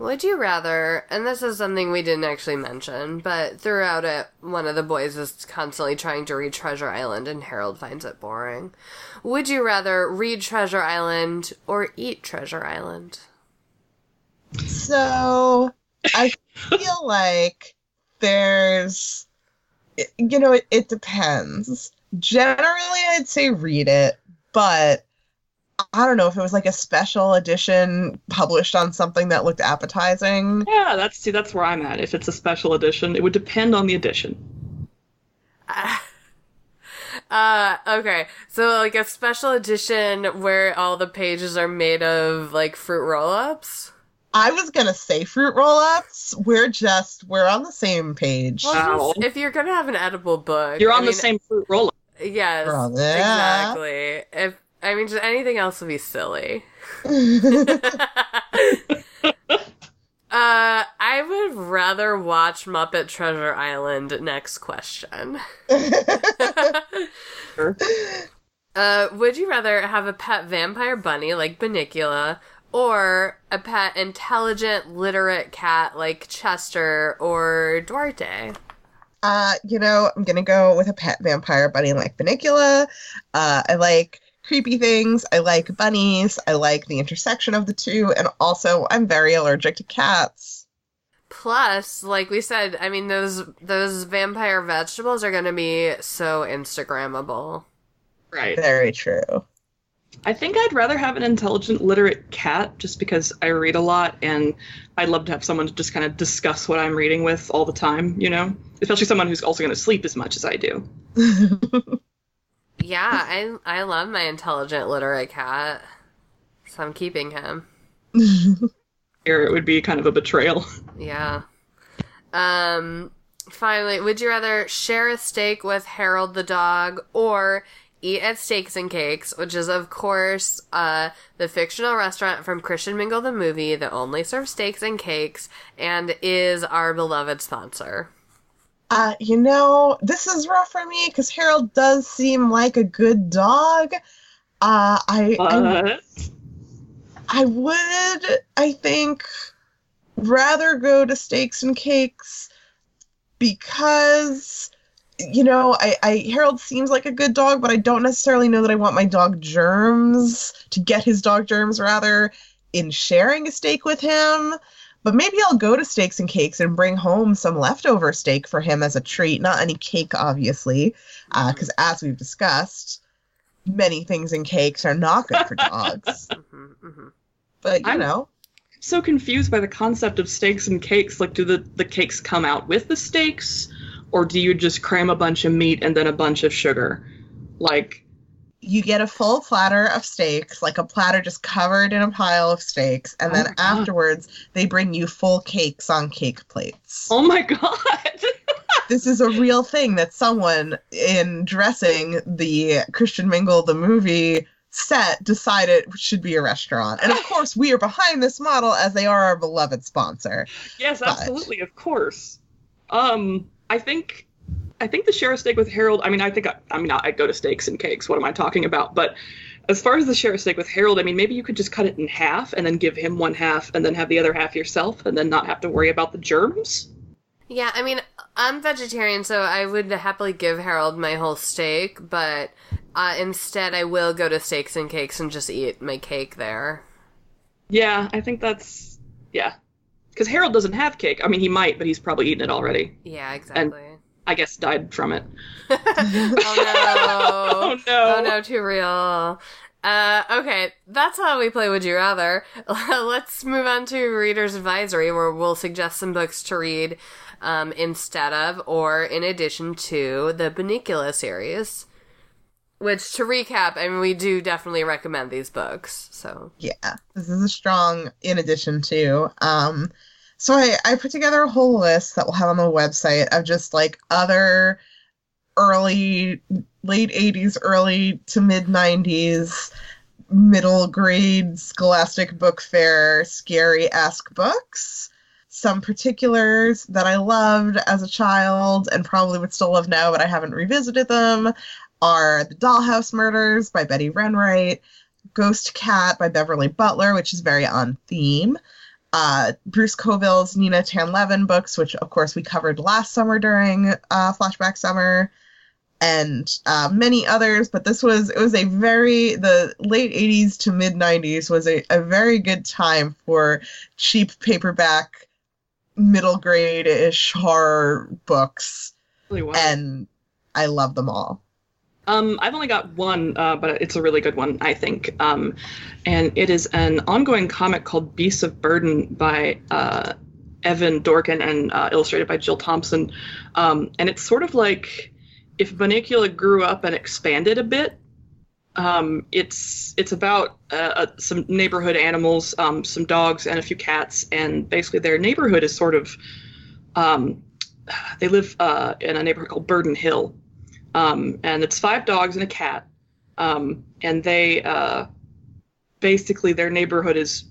Would you rather, and this is something we didn't actually mention, but throughout it, one of the boys is constantly trying to read Treasure Island, and Harold finds it boring. Would you rather read Treasure Island or eat Treasure Island? So I feel like there's, you know, it, it depends. Generally, I'd say read it, but I don't know if it was like a special edition published on something that looked appetizing. Yeah, that's see, that's where I'm at. If it's a special edition, it would depend on the edition. Uh, okay. So like a special edition where all the pages are made of like fruit roll-ups. I was gonna say fruit roll-ups. We're just we're on the same page. Well, just, if you're gonna have an edible book, you're on I the same fruit roll-up. Yes, exactly. If I mean, just anything else would be silly. Uh, I would rather watch Muppet Treasure Island. Next question. sure. Uh, would you rather have a pet vampire bunny like Bunnicula, or a pet intelligent, literate cat like Chester or Duarte? Uh, you know, I'm gonna go with a pet vampire bunny like Bunnicula. Uh, I like creepy things. I like bunnies. I like the intersection of the two. And also, I'm very allergic to cats. Plus, like we said, I mean those those vampire vegetables are going to be so Instagrammable. Right. Very true. I think I'd rather have an intelligent, literate cat just because I read a lot and I'd love to have someone to just kind of discuss what I'm reading with all the time, you know? Especially someone who's also going to sleep as much as I do. Yeah, I I love my intelligent literate cat. So I'm keeping him. Here it would be kind of a betrayal. Yeah. Um finally, would you rather share a steak with Harold the dog or eat at Steaks and Cakes, which is of course uh, the fictional restaurant from Christian Mingle the movie that only serves steaks and cakes and is our beloved sponsor. Uh, you know, this is rough for me because Harold does seem like a good dog. Uh, I, I, I would, I think, rather go to Steaks and Cakes because, you know, I, I Harold seems like a good dog, but I don't necessarily know that I want my dog germs to get his dog germs rather in sharing a steak with him. But maybe I'll go to Steaks and Cakes and bring home some leftover steak for him as a treat. Not any cake, obviously, because uh, as we've discussed, many things in cakes are not good for dogs. mm-hmm, mm-hmm. But you I'm know. So confused by the concept of steaks and cakes. Like, do the, the cakes come out with the steaks, or do you just cram a bunch of meat and then a bunch of sugar? Like, you get a full platter of steaks, like a platter just covered in a pile of steaks, and oh then afterwards they bring you full cakes on cake plates. Oh my god. this is a real thing that someone in dressing the Christian Mingle the movie set decided should be a restaurant. And of course, we are behind this model as they are our beloved sponsor. Yes, absolutely, of course. Um I think I think the share a steak with Harold. I mean, I think I, I mean I go to steaks and cakes. What am I talking about? But as far as the share a steak with Harold, I mean, maybe you could just cut it in half and then give him one half, and then have the other half yourself, and then not have to worry about the germs. Yeah, I mean, I'm vegetarian, so I would happily give Harold my whole steak, but uh, instead, I will go to Steaks and Cakes and just eat my cake there. Yeah, I think that's yeah, because Harold doesn't have cake. I mean, he might, but he's probably eaten it already. Yeah, exactly. And I guess died from it. oh no! oh no! Oh no! Too real. Uh, okay, that's how we play Would You Rather. Let's move on to Reader's Advisory, where we'll suggest some books to read um, instead of or in addition to the Bunnicula series. Which, to recap, I mean, we do definitely recommend these books. So yeah, this is a strong in addition to. Um, so I, I put together a whole list that we'll have on the website of just like other early, late 80s, early to mid 90s, middle grade scholastic book fair, scary esque books. Some particulars that I loved as a child and probably would still love now, but I haven't revisited them are The Dollhouse Murders by Betty Ren Wright, Ghost Cat by Beverly Butler, which is very on theme uh, Bruce Coville's Nina Tanleven books, which of course we covered last summer during uh, Flashback Summer, and uh, many others. But this was it was a very the late '80s to mid '90s was a, a very good time for cheap paperback, middle grade ish horror books, really and I love them all. Um, I've only got one, uh, but it's a really good one, I think. Um, and it is an ongoing comic called Beasts of Burden by uh, Evan Dorkin and uh, illustrated by Jill Thompson. Um, and it's sort of like if Bunnicula grew up and expanded a bit, um, it's it's about uh, uh, some neighborhood animals, um, some dogs and a few cats, and basically their neighborhood is sort of um, they live uh, in a neighborhood called Burden Hill, um, and it's five dogs and a cat, um, and they uh, basically their neighborhood is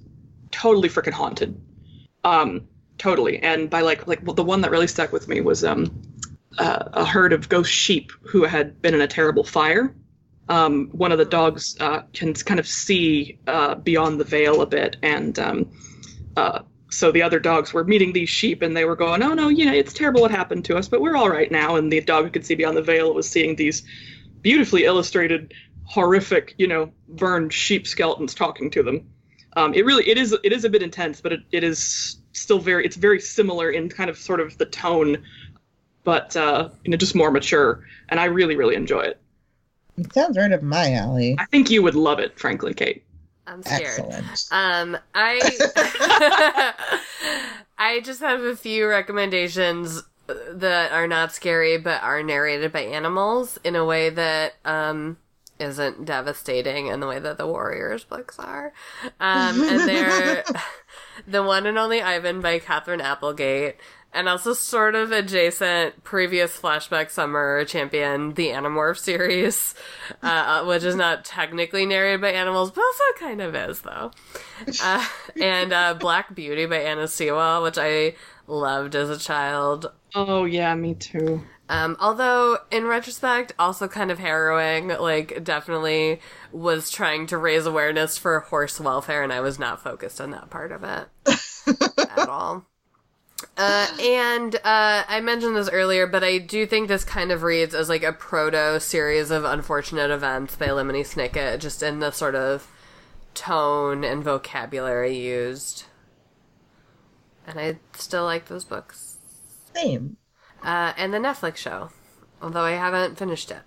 totally freaking haunted, um, totally. And by like like well, the one that really stuck with me was um, uh, a herd of ghost sheep who had been in a terrible fire. Um, one of the dogs uh, can kind of see uh, beyond the veil a bit, and um, uh, so the other dogs were meeting these sheep, and they were going, "Oh no, you know, it's terrible what happened to us, but we're all right now." And the dog who could see beyond the veil was seeing these beautifully illustrated, horrific, you know, burned sheep skeletons talking to them. Um, it really, it is, it is a bit intense, but it, it is still very, it's very similar in kind of sort of the tone, but uh, you know, just more mature. And I really, really enjoy it. It sounds right up my alley. I think you would love it, frankly, Kait. I'm scared. Excellent. Um, I I just have a few recommendations that are not scary but are narrated by animals in a way that um isn't devastating in the way that the Warriors books are. Um, and they're the one and only Ivan by Katherine Applegate. And also sort of adjacent previous flashback summer champion, the Animorph series, uh, which is not technically narrated by animals, but also kind of is though. Uh, and uh, Black Beauty by Anna Sewell, which I loved as a child. Oh yeah, me too. Um, although in retrospect, also kind of harrowing. Like, definitely was trying to raise awareness for horse welfare, and I was not focused on that part of it at all. Uh, and uh, I mentioned this earlier, but I do think this kind of reads as like a proto series of unfortunate events by Lemony Snicket, just in the sort of tone and vocabulary used. And I still like those books. Same. Uh, and the Netflix show, although I haven't finished it.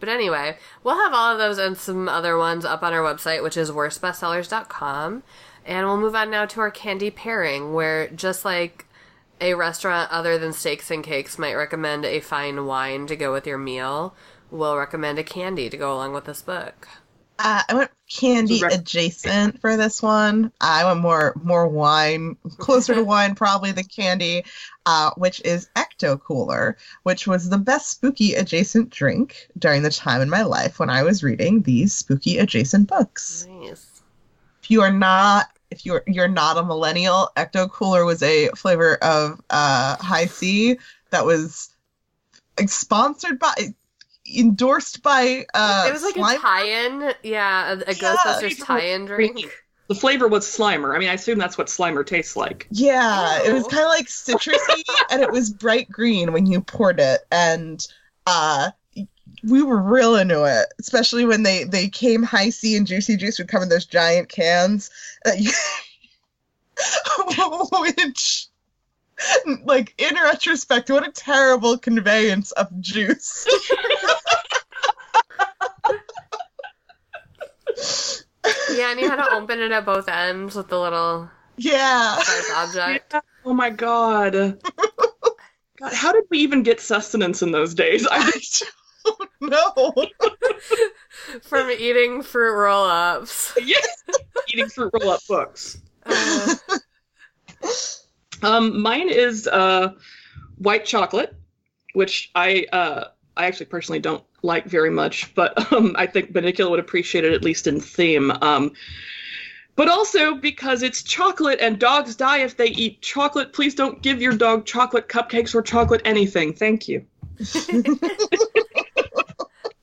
But anyway, we'll have all of those and some other ones up on our website, which is worstbestsellers.com. And we'll move on now to our candy pairing, where just like a restaurant other than steaks and cakes might recommend a fine wine to go with your meal, we'll recommend a candy to go along with this book. Uh, I went candy adjacent for this one. I went more more wine, closer to wine probably than candy, uh, which is Ecto Cooler, which was the best spooky adjacent drink during the time in my life when I was reading these spooky adjacent books. Nice. If you are not if you're you're not a millennial, Ecto Cooler was a flavor of uh, Hi-C that was sponsored by endorsed by uh it was like Slime- a tie-in, yeah, a, a Yeah, Ghostbusters it was tie-in drink. The flavor was Slimer. I mean, I assume that's what Slimer tastes like. Yeah, it was Oh. kind of like citrusy and it was bright green when you poured it and uh we were real into it, especially when they they came Hi-C and juicy juice would come in those giant cans that you which like in retrospect what a terrible conveyance of juice. Yeah, and you had to open it at both ends with the little yeah. object. Yeah. Oh my god. God, how did we even get sustenance in those days? I No. From eating fruit roll-ups. yes, eating fruit roll-up books. Uh, Um, mine is uh, white chocolate, which I uh, I actually personally don't like very much, but um, I think Bunnicula would appreciate it at least in theme. Um, but also because it's chocolate and dogs die if they eat chocolate. Please don't give your dog chocolate cupcakes or chocolate anything. Thank you.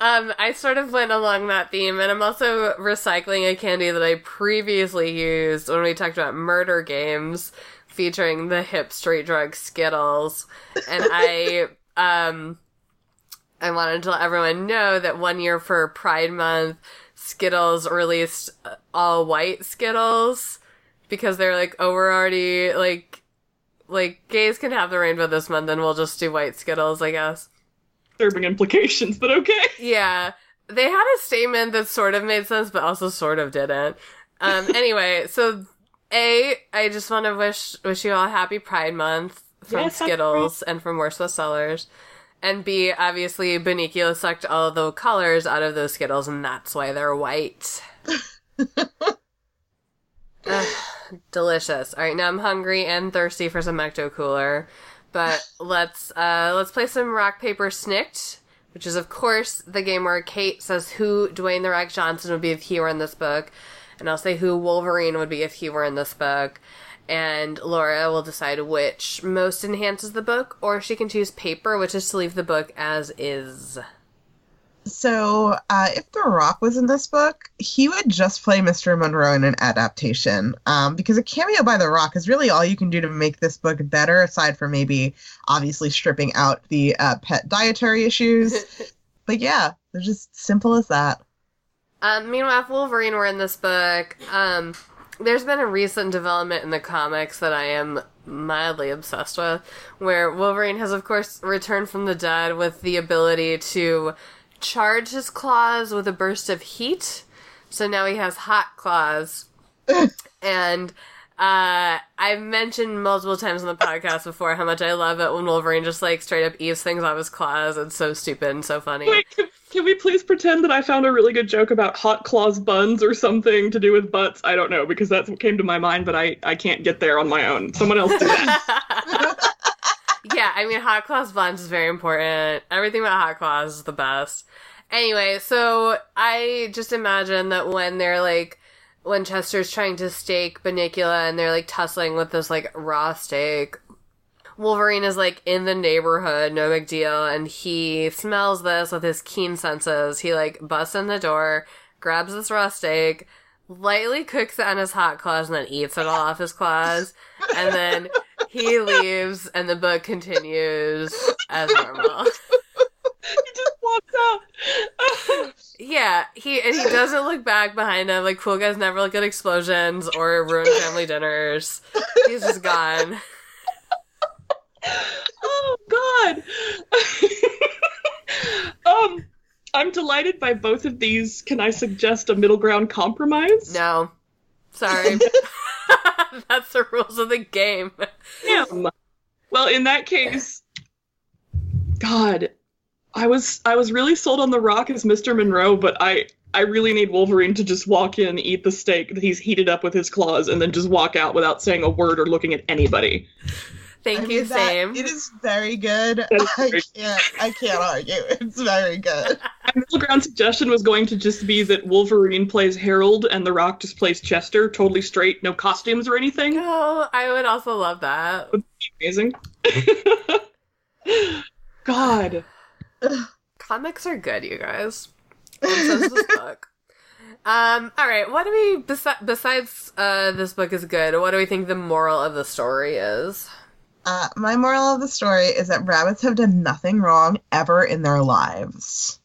Um, I sort of went along that theme, and I'm also recycling a candy that I previously used when we talked about murder games featuring the hip street drug Skittles. And I, um, I wanted to let everyone know that one year for Pride Month, Skittles released all white Skittles because they're like, oh, we're already like, like gays can have the rainbow this month, and we'll just do white Skittles, I guess. Disturbing implications, but okay. Yeah. They had a statement that sort of made sense, but also sort of didn't. Um, anyway, so A, I just want to wish wish you all a happy Pride Month from Yes, Skittles and from Worst Sellers. And B, obviously, Bunnicula sucked all the colors out of those Skittles, and that's why they're white. Ugh, delicious. All right, now I'm hungry and thirsty for some Ecto Cooler, but let's uh, let's play some rock paper Snikt, which is of course the game where Kait says who Dwayne the Rock Johnson would be if he were in this book, and I'll say who Wolverine would be if he were in this book. And Laura will decide which most enhances the book, or she can choose paper, which is to leave the book as is. So, uh, if The Rock was in this book, he would just play Mr. Monroe in an adaptation. Um, because a cameo by The Rock is really all you can do to make this book better, aside from maybe obviously stripping out the uh, pet dietary issues. but yeah, they're just simple as that. Um, meanwhile, if Wolverine were in this book, um, there's been a recent development in the comics that I am mildly obsessed with, where Wolverine has, of course, returned from the dead with the ability to charge his claws with a burst of heat. So now he has hot claws. and uh, I've mentioned multiple times on the podcast before how much I love it when Wolverine just like straight up eats things off his claws. It's so stupid and so funny. Wait, can, can we please pretend that I found a really good joke about hot claws buns or something to do with butts? I don't know because that's what came to my mind, but I I can't get there on my own. Someone else do that. yeah, I mean, hot claws buns is very important. Everything about hot claws is the best. Anyway, so I just imagine that when they're like, when Chester's trying to stake Bunnicula and they're like tussling with this like raw steak, Wolverine is like in the neighborhood, no big deal, and he smells this with his keen senses. He like busts in the door, grabs this raw steak, lightly cooks it on his hot claws, and then eats it all off his claws. And then he leaves, and the book continues as normal. Yeah, he and he doesn't look back behind him. Like cool guys never look at explosions or ruin family dinners. He's just gone. oh God. um, I'm delighted by both of these. Can I suggest a middle ground compromise? No, sorry. That's the rules of the game. Damn. Well, in that case, God, I was I was really sold on The Rock as Mr. Monroe, but I I really need Wolverine to just walk in, eat the steak that he's heated up with his claws, and then just walk out without saying a word or looking at anybody. Thank I you, mean, that- Sam. It is very good. is I can't. I can't argue. It's very good. My middle ground suggestion was going to just be that Wolverine plays Harold and The Rock just plays Chester, totally straight, no costumes or anything. Oh, I would also love that. Amazing. God. Comics are good, you guys. And this book. Um, all right. What do we besi- besides uh, this book is good? What do we think the moral of the story is? Uh, my moral of the story is that rabbits have done nothing wrong ever in their lives.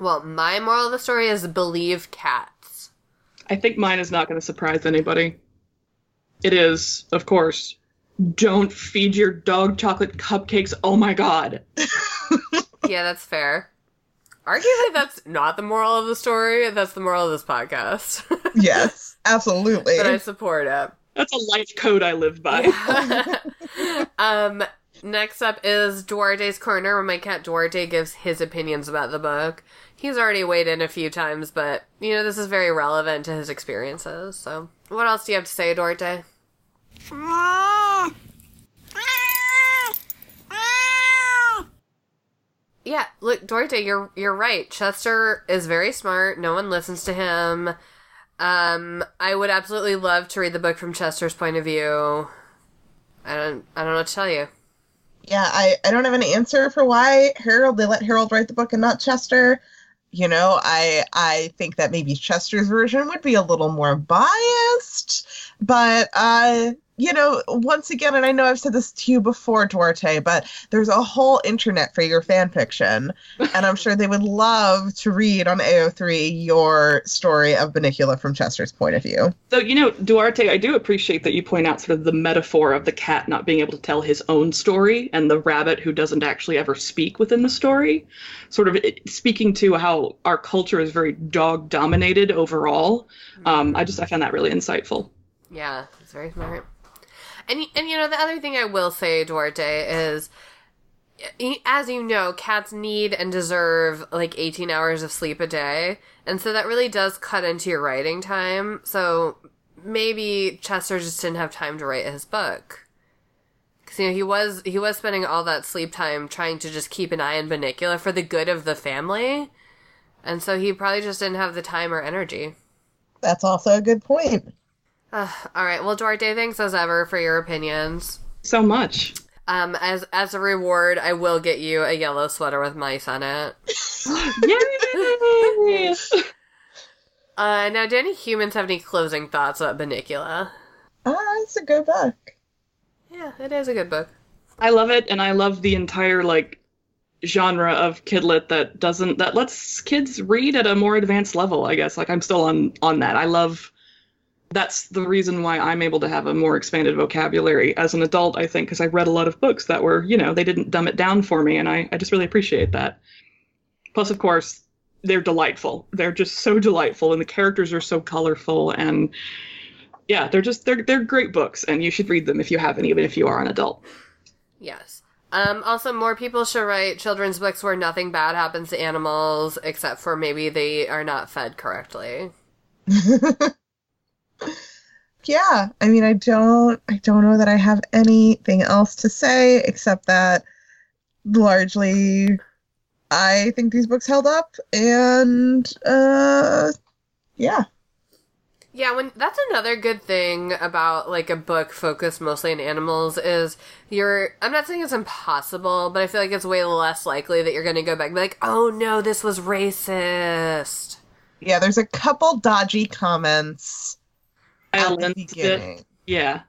Well, my moral of the story is believe cats. I think mine is not going to surprise anybody. It is, of course, don't feed your dog chocolate cupcakes. Oh my god. Yeah, that's fair. Arguably, that's not the moral of the story. That's the moral of this podcast. yes, absolutely. but I support it. That's a life code I live by. um, next up is Duarte's Corner, where my cat Duarte gives his opinions about the book. He's already weighed in a few times, but, you know, this is very relevant to his experiences. So, what else do you have to say, Duarte? Yeah, look, Duarte, you're you're right. Chester is very smart. No one listens to him. Um, I would absolutely love to read the book from Chester's point of view. I don't I don't know what to tell you. yeah, I, I don't have an answer for why Harold they let Harold write the book and not Chester. You know, I I think that maybe Chester's version would be a little more biased, but uh, you know, once again, and I know I've said this to you before, Duarte, but there's a whole internet for your fan fiction, and I'm sure they would love to read on AO3 your story of Bunnicula from Chester's point of view. So, you know, Duarte, I do appreciate that you point out sort of the metaphor of the cat not being able to tell his own story and the rabbit who doesn't actually ever speak within the story. Sort of speaking to how our culture is very dog dominated overall. Um, I just, I found that really insightful. Yeah, it's very smart. And and you know the other thing I will say, Duarte, is as you know, cats need and deserve like 18 hours of sleep a day. And so that really does cut into your writing time. So maybe Chester just didn't have time to write his book. Cause you know, he was, he was spending all that sleep time trying to just keep an eye on Bunnicula for the good of the family. And so he probably just didn't have the time or energy. That's also a good point. Uh, all right. Well, Duarte, thanks as ever for your opinions. So much. Um, as as a reward, I will get you a yellow sweater with mice on it. Yay! Uh, now, do any humans have any closing thoughts about Bunnicula? Ah, it's a good book. Yeah, it is a good book. I love it, and I love the entire like genre of kidlit that doesn't that lets kids read at a more advanced level. I guess like I'm still on on that. I love. That's the reason why I'm able to have a more expanded vocabulary as an adult. I think because I read a lot of books that were you know they didn't dumb it down for me, and I I just really appreciate that. Plus, of course, they're delightful. They're just so delightful, and the characters are so colorful and. Yeah, they're just they're they're great books, and you should read them if you haven't, even if you are an adult. Yes. Um, also, more people should write children's books where nothing bad happens to animals, except for maybe they are not fed correctly. yeah, I mean, I don't, I don't know that I have anything else to say except that largely, I think these books held up, and uh, yeah, Yeah, when that's another good thing about like a book focused mostly on animals is you're I'm not saying it's impossible, but I feel like it's way less likely that you're gonna go back and be like, Oh no, this was racist. yeah. There's a couple dodgy comments at the Violence bit, yeah.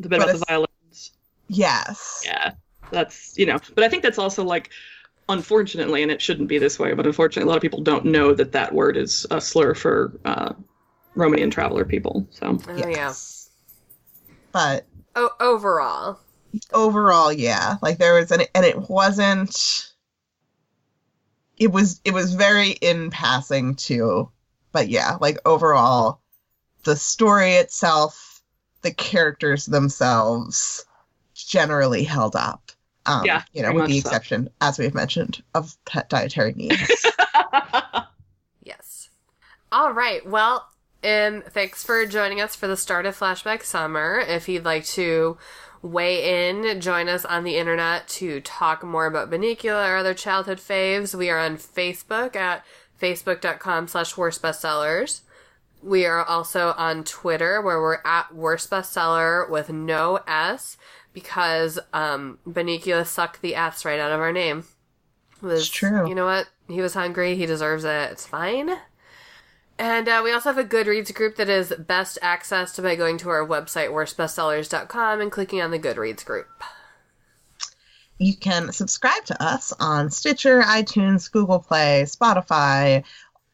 The bit But about the it's- violence. Yes. Yeah. That's you know, but I think that's also like unfortunately, and it shouldn't be this way, but unfortunately, a lot of people don't know that that word is a slur for uh, Romanian traveler people. So Oh yeah. Yes. But O- overall. overall, yeah, like there was an, and it wasn't. It was it was very in passing too, but yeah, like overall, the story itself, the characters themselves, generally held up. Um, Yeah, you know, with the much so. exception, as we've mentioned, of pet dietary needs. Yes. All right. Well, um, thanks for joining us for the start of Flashback Summer. If you'd like to weigh in, join us on the internet to talk more about Bunnicula or other childhood faves. We are on Facebook at facebook.com slash worst bestsellers. We are also on Twitter where we're at worst bestseller with no S because um, Bunnicula sucked the S right out of our name. Was, It's true. You know what? He was hungry. He deserves it. It's fine. And uh, we also have a Goodreads group that is best accessed by going to our website, worstbestsellers.com, and clicking on the Goodreads group. you can subscribe to us on Stitcher, iTunes, Google Play, Spotify,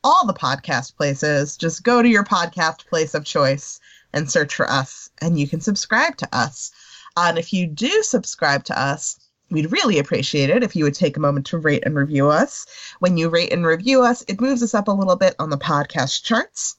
all the podcast places. Just go to your podcast place of choice and search for us, and you can subscribe to us. Uh, and if you do subscribe to us, we'd really appreciate it if you would take a moment to rate and review us. When you rate and review us, it moves us up a little bit on the podcast charts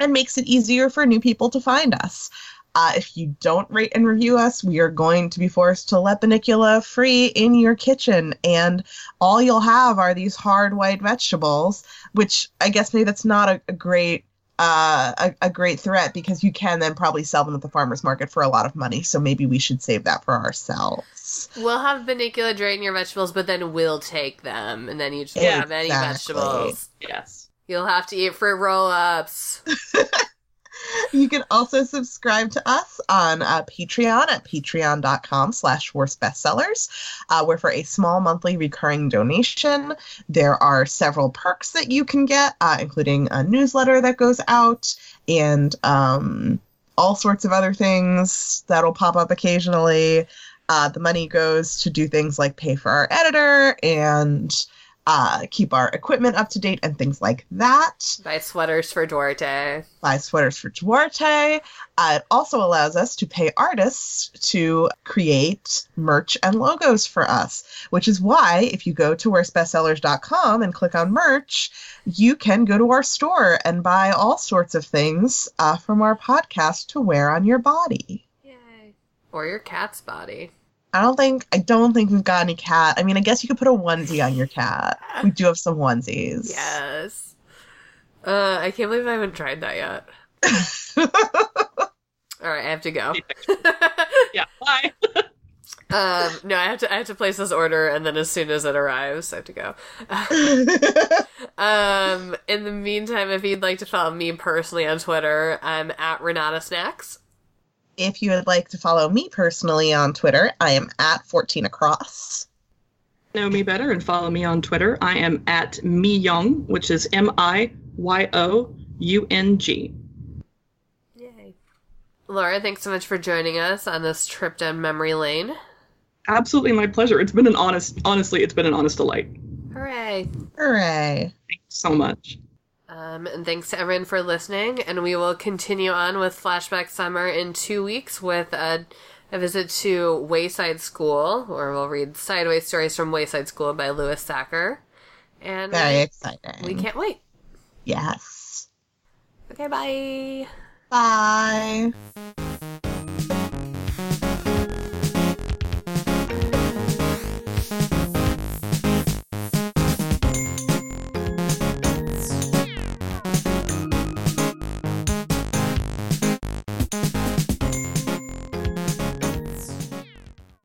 and makes it easier for new people to find us. Uh, if you don't rate and review us, we are going to be forced to let Bunnicula free in your kitchen, and all you'll have are these hard white vegetables, which I guess maybe that's not a, a great uh, a, a great threat because you can then probably sell them at the farmers market for a lot of money. So maybe we should save that for ourselves. We'll have Bunnicula drain your vegetables, but then we'll take them, and then you just Yeah, don't have any vegetables. yes. You'll have to eat fruit roll ups. You can also subscribe to us on uh, Patreon at patreon.com slash worst bestsellers, uh, where for a small monthly recurring donation, there are several perks that you can get, uh, including a newsletter that goes out and um, all sorts of other things that'll pop up occasionally. Uh, the money goes to do things like pay for our editor and uh, keep our equipment up to date and things like that Buy sweaters for Duarte. buy sweaters for Duarte. Uh, it also allows us to pay artists to create merch and logos for us, which is why if you go to worstbestsellers.com and click on merch, you can go to our store and buy all sorts of things uh, from our podcast to wear on your body. Yay. Or your cat's body. I don't think I don't think we've got any cat. I mean, I guess you could put a onesie on your cat. We do have some onesies. Yes. Uh, I can't believe I haven't tried that yet. All right, I have to go. yeah, bye. um, no, I have to. I have to place this order, and then as soon as it arrives, I have to go. um, in the meantime, if you'd like to follow me personally on Twitter, I'm at Renata Snacks. If you would like to follow me personally on Twitter, I am at 14 across. Know me better and follow me on Twitter. I am at Miyoung, which is M I Y O U N G. Yay. Laura, thanks so much for joining us on this trip down memory lane. Absolutely my pleasure. It's been an honest, honestly, it's been an honest delight. Hooray! Hooray. Thanks so much. Um, and thanks to everyone for listening. And we will continue on with Flashback Summer in two weeks with a, a visit to Wayside School, where we'll read Sideways Stories from Wayside School by Louis Sachar. And Very we, exciting. we can't wait. Yes. Okay, bye. Bye.